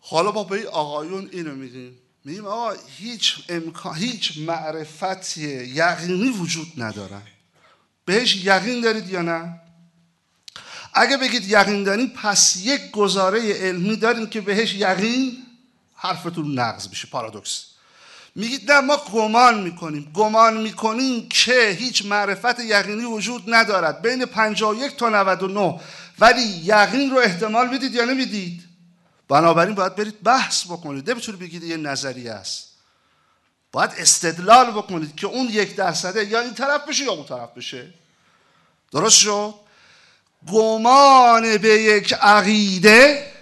حالا ما به آقایون اینو میگیم. میگیم آقا هیچ امکان هیچ معرفت یقینی وجود نداره بهش یقین دارید یا نه؟ اگه بگید یقین دارین پس یک گزاره علمی دارین که بهش یقین حرفتون نقض میشه پارادوکس. میگید نه ما گمان می‌کنیم. گمان می‌کنیم که هیچ معرفت یقینی وجود ندارد. بین 51 تا 99 ولی یقین رو احتمال می‌دید یا نمی‌دید؟ بنابراین باید برید بحث بکنید. نمی‌تونید بگید یه نظریه است. باید استدلال بکنید که اون یک درصده یا این طرف بشه یا اون طرف بشه. درست شد؟ گمان به یک عقیده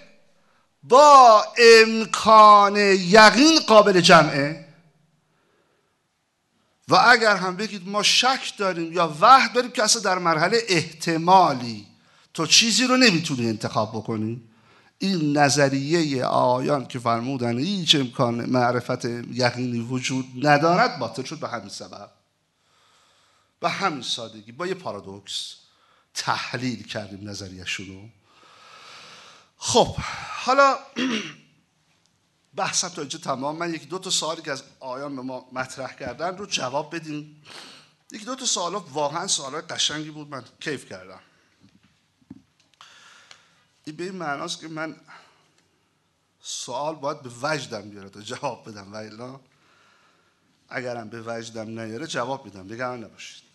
با امکان یقین قابل جمعه. و اگر هم بگید ما شک داریم یا وحد داریم که اصلا در مرحله احتمالی تو چیزی رو نمی‌تونی انتخاب بکنی این نظریه آیان که فرمودن هیچ امکان معرفت یقینی وجود ندارد باطل شد به همین سبب. به همین سادگی با یه پارادوکس. تحلیل کردیم نظریه رو. خب حالا *clears throat* بحثم تا اینجا تمام. من یک دو تا سوالی که از آیان به ما مطرح کردن رو جواب بدیم. یک دو تا سوال واقعا سوال قشنگی بود من کیف کردم. این به این معناست که من سوال باید به وجدم بیاره تا جواب بدم و الا اگرم به وجدم نیاره جواب میدم. نگران نباشید.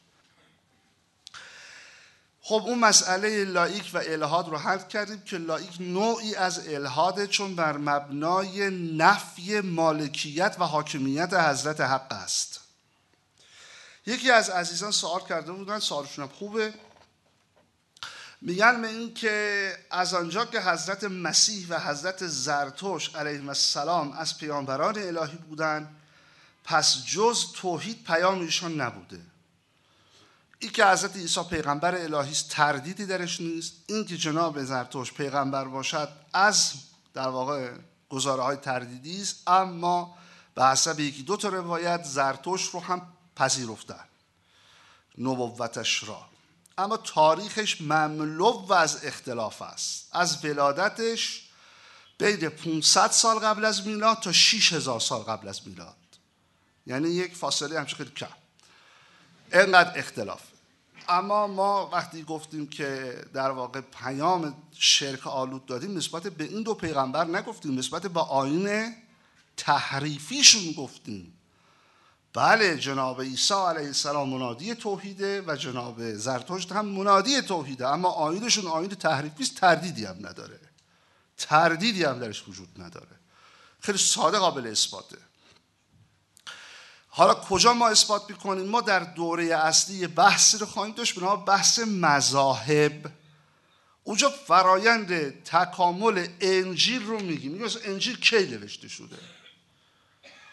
خب اون مسئله لایک و الهاد رو حل کردیم که لایک نوعی از الهاده چون بر مبنای نفی مالکیت و حاکمیت حضرت حق است. یکی از عزیزان سوال کرده بودن سوالشون خوبه. میگن به این که از آنجا که حضرت مسیح و حضرت زرتوش علیهم السلام از پیامبران الهی بودند پس جز توحید پیام ایشان نبوده. این که حضرت عیسی پیغمبر الهی است تردیدی درش نیست. این که جناب زرتوش پیغمبر باشد از در واقع گزاره های تردیدی است. اما به حسب یکی دو تا روایت زرتوش رو هم پذیرفتن نبوتش را. اما تاریخش مملو از اختلاف است. از ولادتش بین 500 سال قبل از میلاد تا 6000 سال قبل از میلاد. یعنی یک فاصله همچه خیلی کم. اینقدر اختلاف. اما ما وقتی گفتیم که در واقع پیام شرک آلود دادیم نسبت به این دو پیغمبر نگفتیم نسبت به آین تحریفیشون گفتیم. بله جناب عیسی علیه السلام منادی توحیده و جناب زرتشت هم منادی توحیده اما آینشون آین تحریفی است تردیدی هم نداره. تردیدی هم درش وجود نداره. خیلی ساده قابل اثباته. حالا کجا ما اثبات می‌کنیم؟ ما در دوره اصلی بحثی رو خواهیم داشت به بحث مذاهب. اونجا فرایند تکامل انجیل رو میگیم. میگیم انجیل کی نوشته شده؟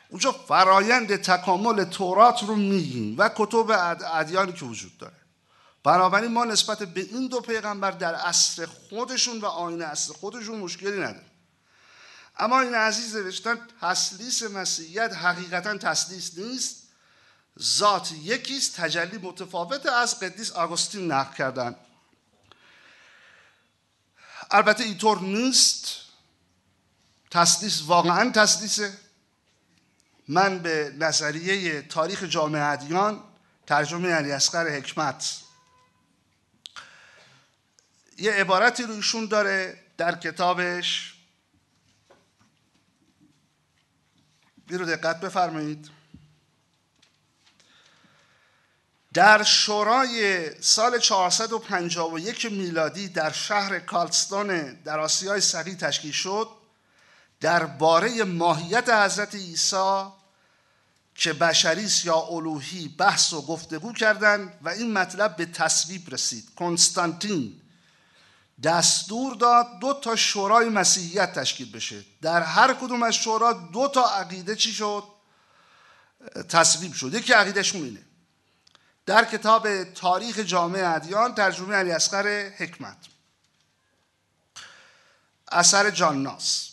اونجا فرایند تکامل تورات رو میگیم و کتب ادیانی که وجود داره. بنابراین ما نسبت به این دو پیغمبر در اصل خودشون و آین اصل خودشون مشکلی نداریم. اما این عزیز نوشتن تسلیس مسیحیت حقیقتا تسلیس نیست. ذات یکیست تجلی متفاوت از قدیس آگوستین نقل کردن. البته اینطور نیست. تسلیس واقعا تسلیسه. من به نظریه تاریخ جامعه ادیان ترجمه علی اصغر حکمت. یه عبارتی رو ایشون داره در کتابش. بیرو دقت بفرمایید. در شورای سال 451 میلادی در شهر کالستون در آسیای صغیر تشکیل شد درباره ماهیت حضرت عیسی که بشریس یا الوهی بحث و گفتگو کردند و این مطلب به تصویب رسید. کنستانتین دستور داد دو تا شورای مسیحیت تشکیل بشه. در هر کدوم از شورا دو تا عقیده چی شد؟ تصویب شد. یکی عقیدهشون اینه. در کتاب تاریخ جامعه ادیان ترجمه علی اصغر حکمت. اثر جان ناس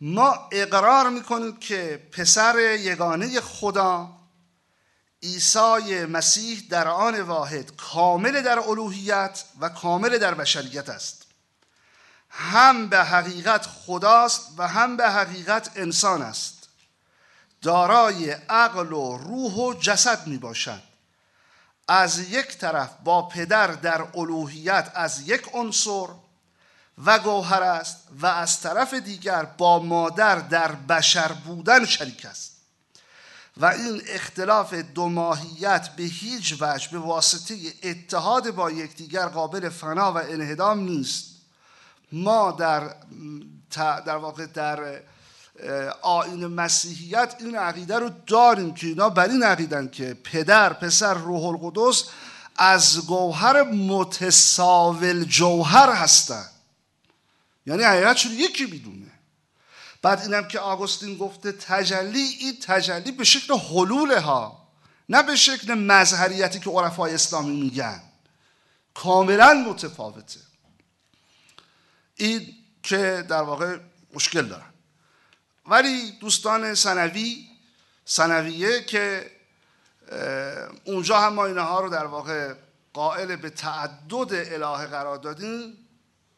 ما اقرار می‌کنیم که پسر یگانه خدا عیسی مسیح در آن واحد کامل در الوهیت و کامل در بشریت است. هم به حقیقت خداست و هم به حقیقت انسان است. دارای عقل و روح و جسد می باشد. از یک طرف با پدر در الوهیت از یک عنصر و گوهر است و از طرف دیگر با مادر در بشر بودن شریک است. و این اختلاف دو ماهیت به هیچ وجه به واسطه اتحاد با یکدیگر قابل فنا و انهدام نیست. ما در در واقع در آین مسیحیت این عقیده رو داریم که اینا بر این عقیدن که پدر پسر روح القدس از گوهر متساول جوهر هستند یعنی حقیقتشون یکی می‌دونه بعد اینم که آگوستین گفته تجلی این تجلی به شکل حلوله ها. نه به شکل مظهریتی که عرفای اسلامی میگن. کاملا متفاوته. این که در واقع مشکل دارن. ولی دوستان سنوی سنویه که اونجا هم ما اینها رو در واقع قائل به تعدد الهه قرار دادیم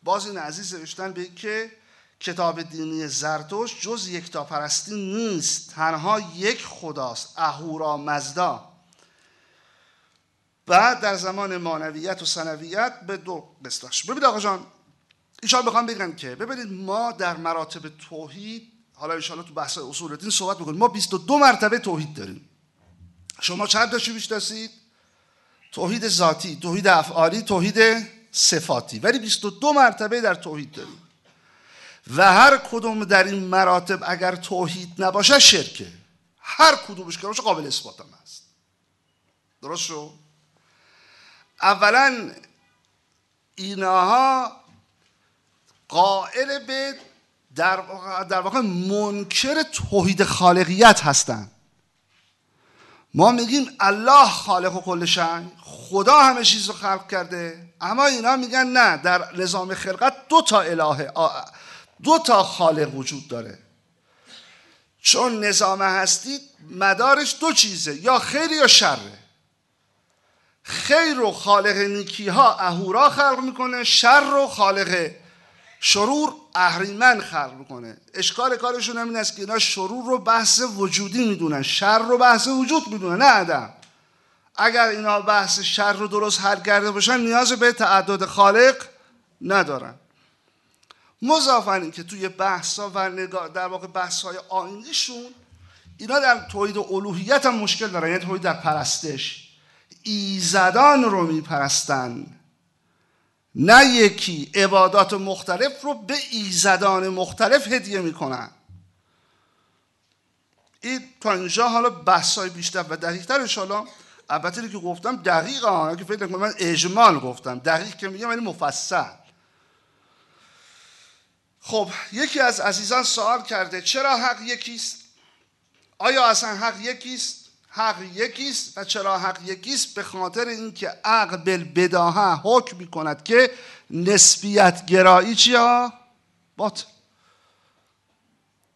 باز این عزیز نوشتن به که کتاب دینی زرتوش جز یکتاپرستی نیست. تنها یک خداست اهورا مزدا. بعد در زمان مانویت و سنویت به دو قسطاش ببینید آقا جان ایشان بخوام بگم که ببینید ما در مراتب توحید حالا ان تو بحث اصول دین صحبت می‌کنیم. ما 22 مرتبه توحید داریم. شما چند تا داشتید توحید ذاتی توحید افعالی توحید صفاتی. ولی 22 مرتبه در توحید داریم. و هر کدوم در این مراتب اگر توحید نباشه شرکه هر کدومش که باشه قابل اثبات هم هست. درست شو؟ اولا اینها قائل به در واقع, در واقع منکر توحید خالقیت هستند ما میگیم الله خالق و کل خدا همه چیز رو خلق کرده اما اینا میگن نه در نظام خلقت دو تا اله دو تا خالق وجود داره. چون نظام هستی مدارش دو چیزه یا خیر یا شره خیر و خالق نیکی ها اهورا خلق می‌کنه شر و خالق شرور اهریمن خلق می‌کنه. اشکال کارشون همین است که اینا شرور رو بحث وجودی می‌دونن شر رو بحث وجود می‌دونن نه عدم. اگر اینا بحث شر رو درست حل کرده باشن نیاز به تعدد خالق ندارن. مضافن که توی بحث ها و نگاه در واقع بحث های آینیشون اینا در توحید الوهیت هم مشکل دارن. یعنی توحید در پرستش. ایزدان رو میپرستن. نه یکی عبادات مختلف رو به ایزدان مختلف هدیه می‌کنن. این تا اینجا حالا بحث های بیشتر و دقیقتر انشاءالله. البته که گفتم دقیق ها که فکر من اجمال گفتم. دقیق که میگم یعنی مفصل. خب یکی از عزیزان سوال کرده چرا حق یکیست؟ آیا اصلا حق یکیست؟ حق یکیست و چرا حق یکیست؟ به خاطر اینکه عقل بالبداهه حکم می‌کند که نسبیت گرایی چیا بات.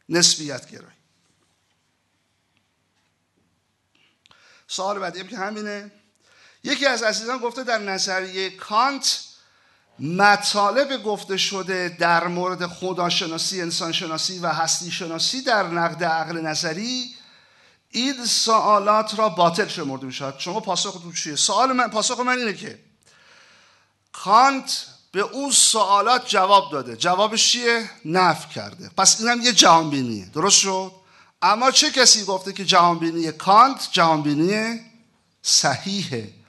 نسبیت گرایی. سوال بعدی که همینه. یکی از عزیزان گفته در نظریه کانت مطالب گفته شده در مورد خداشناسی انسانشناسی و هستی شناسی در نقد عقل نظری این سوالات را باطل شمرده می‌شود. شما پاسختون چیه؟ سوال من پاسخ من اینه که کانت به اون سوالات جواب داده. جوابش چیه؟ نف کرده. پس اینم یه جهانبینیه. درست شد؟ اما چه کسی گفته که جهانبینی کانت جهانبینی صحیحه؟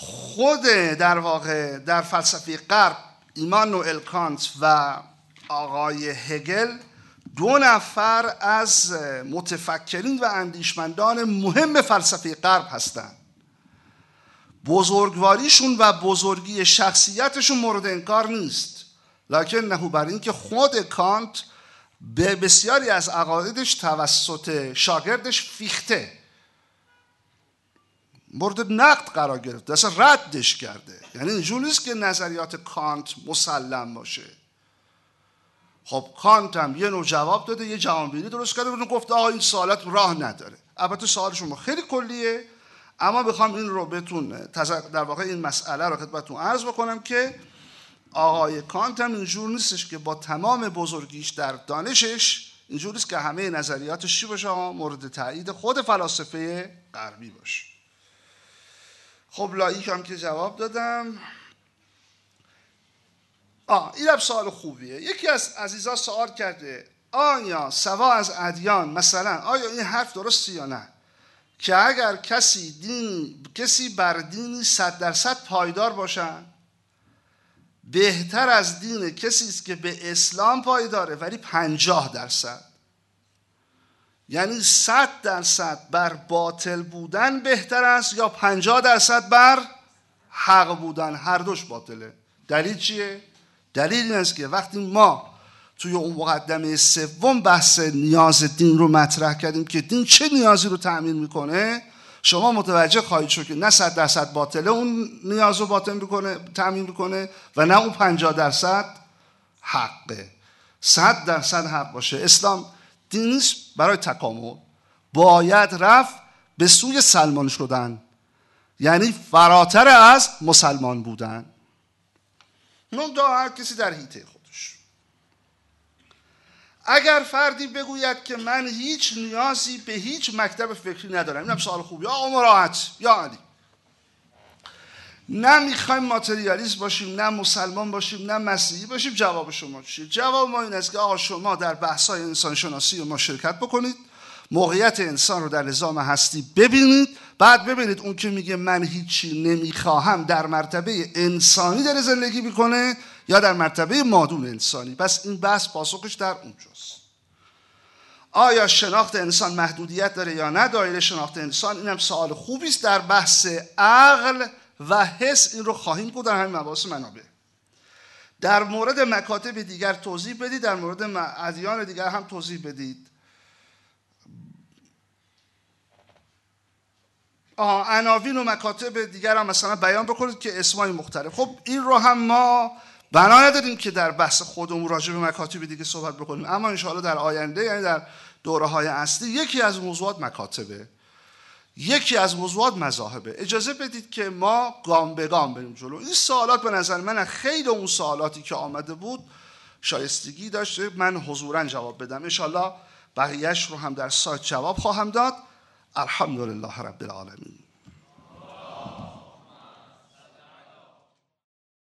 خود در واقع در فلسفه غرب ایمانوئل کانت و آقای هگل دو نفر از متفکرین و اندیشمندان مهم فلسفه غرب هستند. بزرگواریشون و بزرگی شخصیتشون مورد انکار نیست. لکن نهو بر اینکه خود کانت به بسیاری از عقایدش توسط شاگردش فیخته. مورد نقد قرار گرفته اصلا ردش کرده. یعنی اینجور نیست که نظریات کانت مسلم باشه. خب کانت هم یه نوع جواب داده یه جوانبینی درست کرده و گفته آقا این سوالات راه نداره. البته سوال شما خیلی کلیه اما بخوام این رو بهتون در واقع این مسئله رو خدمتتون عرض بکنم که آقای کانت هم اینجور نیستش که با تمام بزرگیش در دانشش اینجور نیست که همه نظریاتش چی باشه مورد تایید خود فلاسفه غربی باشه. خب لایک هم که جواب دادم. آه این هم سوال خوبیه. یکی از عزیزا سوال کرده آیا سوا از ادیان مثلا آیا این حرف درسته یا نه؟ که اگر کسی دین کسی بر دینی صد درصد پایدار باشن بهتر از دین کسی است که به اسلام پایداره ولی پنجاه درصد. یعنی صد درصد بر باطل بودن بهتر است یا پنجاه درصد بر حق بودن؟ هر دوش باطله. دلیل چیه؟ دلیل این است که وقتی ما توی اون مقدمه سوم بحث نیاز دین رو مطرح کردیم که دین چه نیازی رو تأمین می‌کنه شما متوجه خواهید شد که نه صد درصد باطله اون نیاز رو باطل می‌کنه تأمین می‌کنه و نه اون پنجاه درصد حقه. صد درصد حق باشه. اسلام دین برای تکامل باید رفت به سوی سلمان شدن. یعنی فراتر از مسلمان بودن. نون هر کسی در حیطه خودش. اگر فردی بگوید که من هیچ نیازی به هیچ مکتب فکری ندارم اینم سوال خوبی یا مراحت یا علی؟ نه می‌خوایم ماتریالیست باشیم نه مسلمان باشیم نه مسیحی باشیم جواب شما چیه؟ جواب ما این است که آقا شما در بحث‌های انسان شناسی ما شرکت بکنید موقعیت انسان رو در نظام هستی ببینید بعد ببینید اون که میگه من هیچی نمی‌خواهم در مرتبه انسانی داره زندگی می‌کنه یا در مرتبه مادون انسانی. پس این بحث پاسخش در اونجاست. آیا شناخت انسان محدودیت داره یا نه؟ دایره شناخت انسان اینم سوال خوبی است در بحث عقل. و حس این رو خواهیم بود در همین مباحث منابع. در مورد مکاتب دیگر توضیح بدید در مورد ادیان دیگر هم توضیح بدید. آها عناوین و مکاتب دیگر هم مثلا بیان بکنید که اسمای مختلف. خب این رو هم ما بنا نداریم که در بحث خودمون راجع به مکاتب دیگه صحبت بکنیم. اما انشاءالله در آینده یعنی در دوره های اصلی یکی از موضوعات مکاتبه. یکی از موضوعات مذاهبه. اجازه بدید که ما گام به گام بریم جلو. این سوالات به نظر من خیلی اون سوالاتی که آمده بود شایستگی داشته. من حضورا جواب بدم. انشاءالله بقیهش رو هم در سایت جواب خواهم داد. الحمدلله رب العالمین.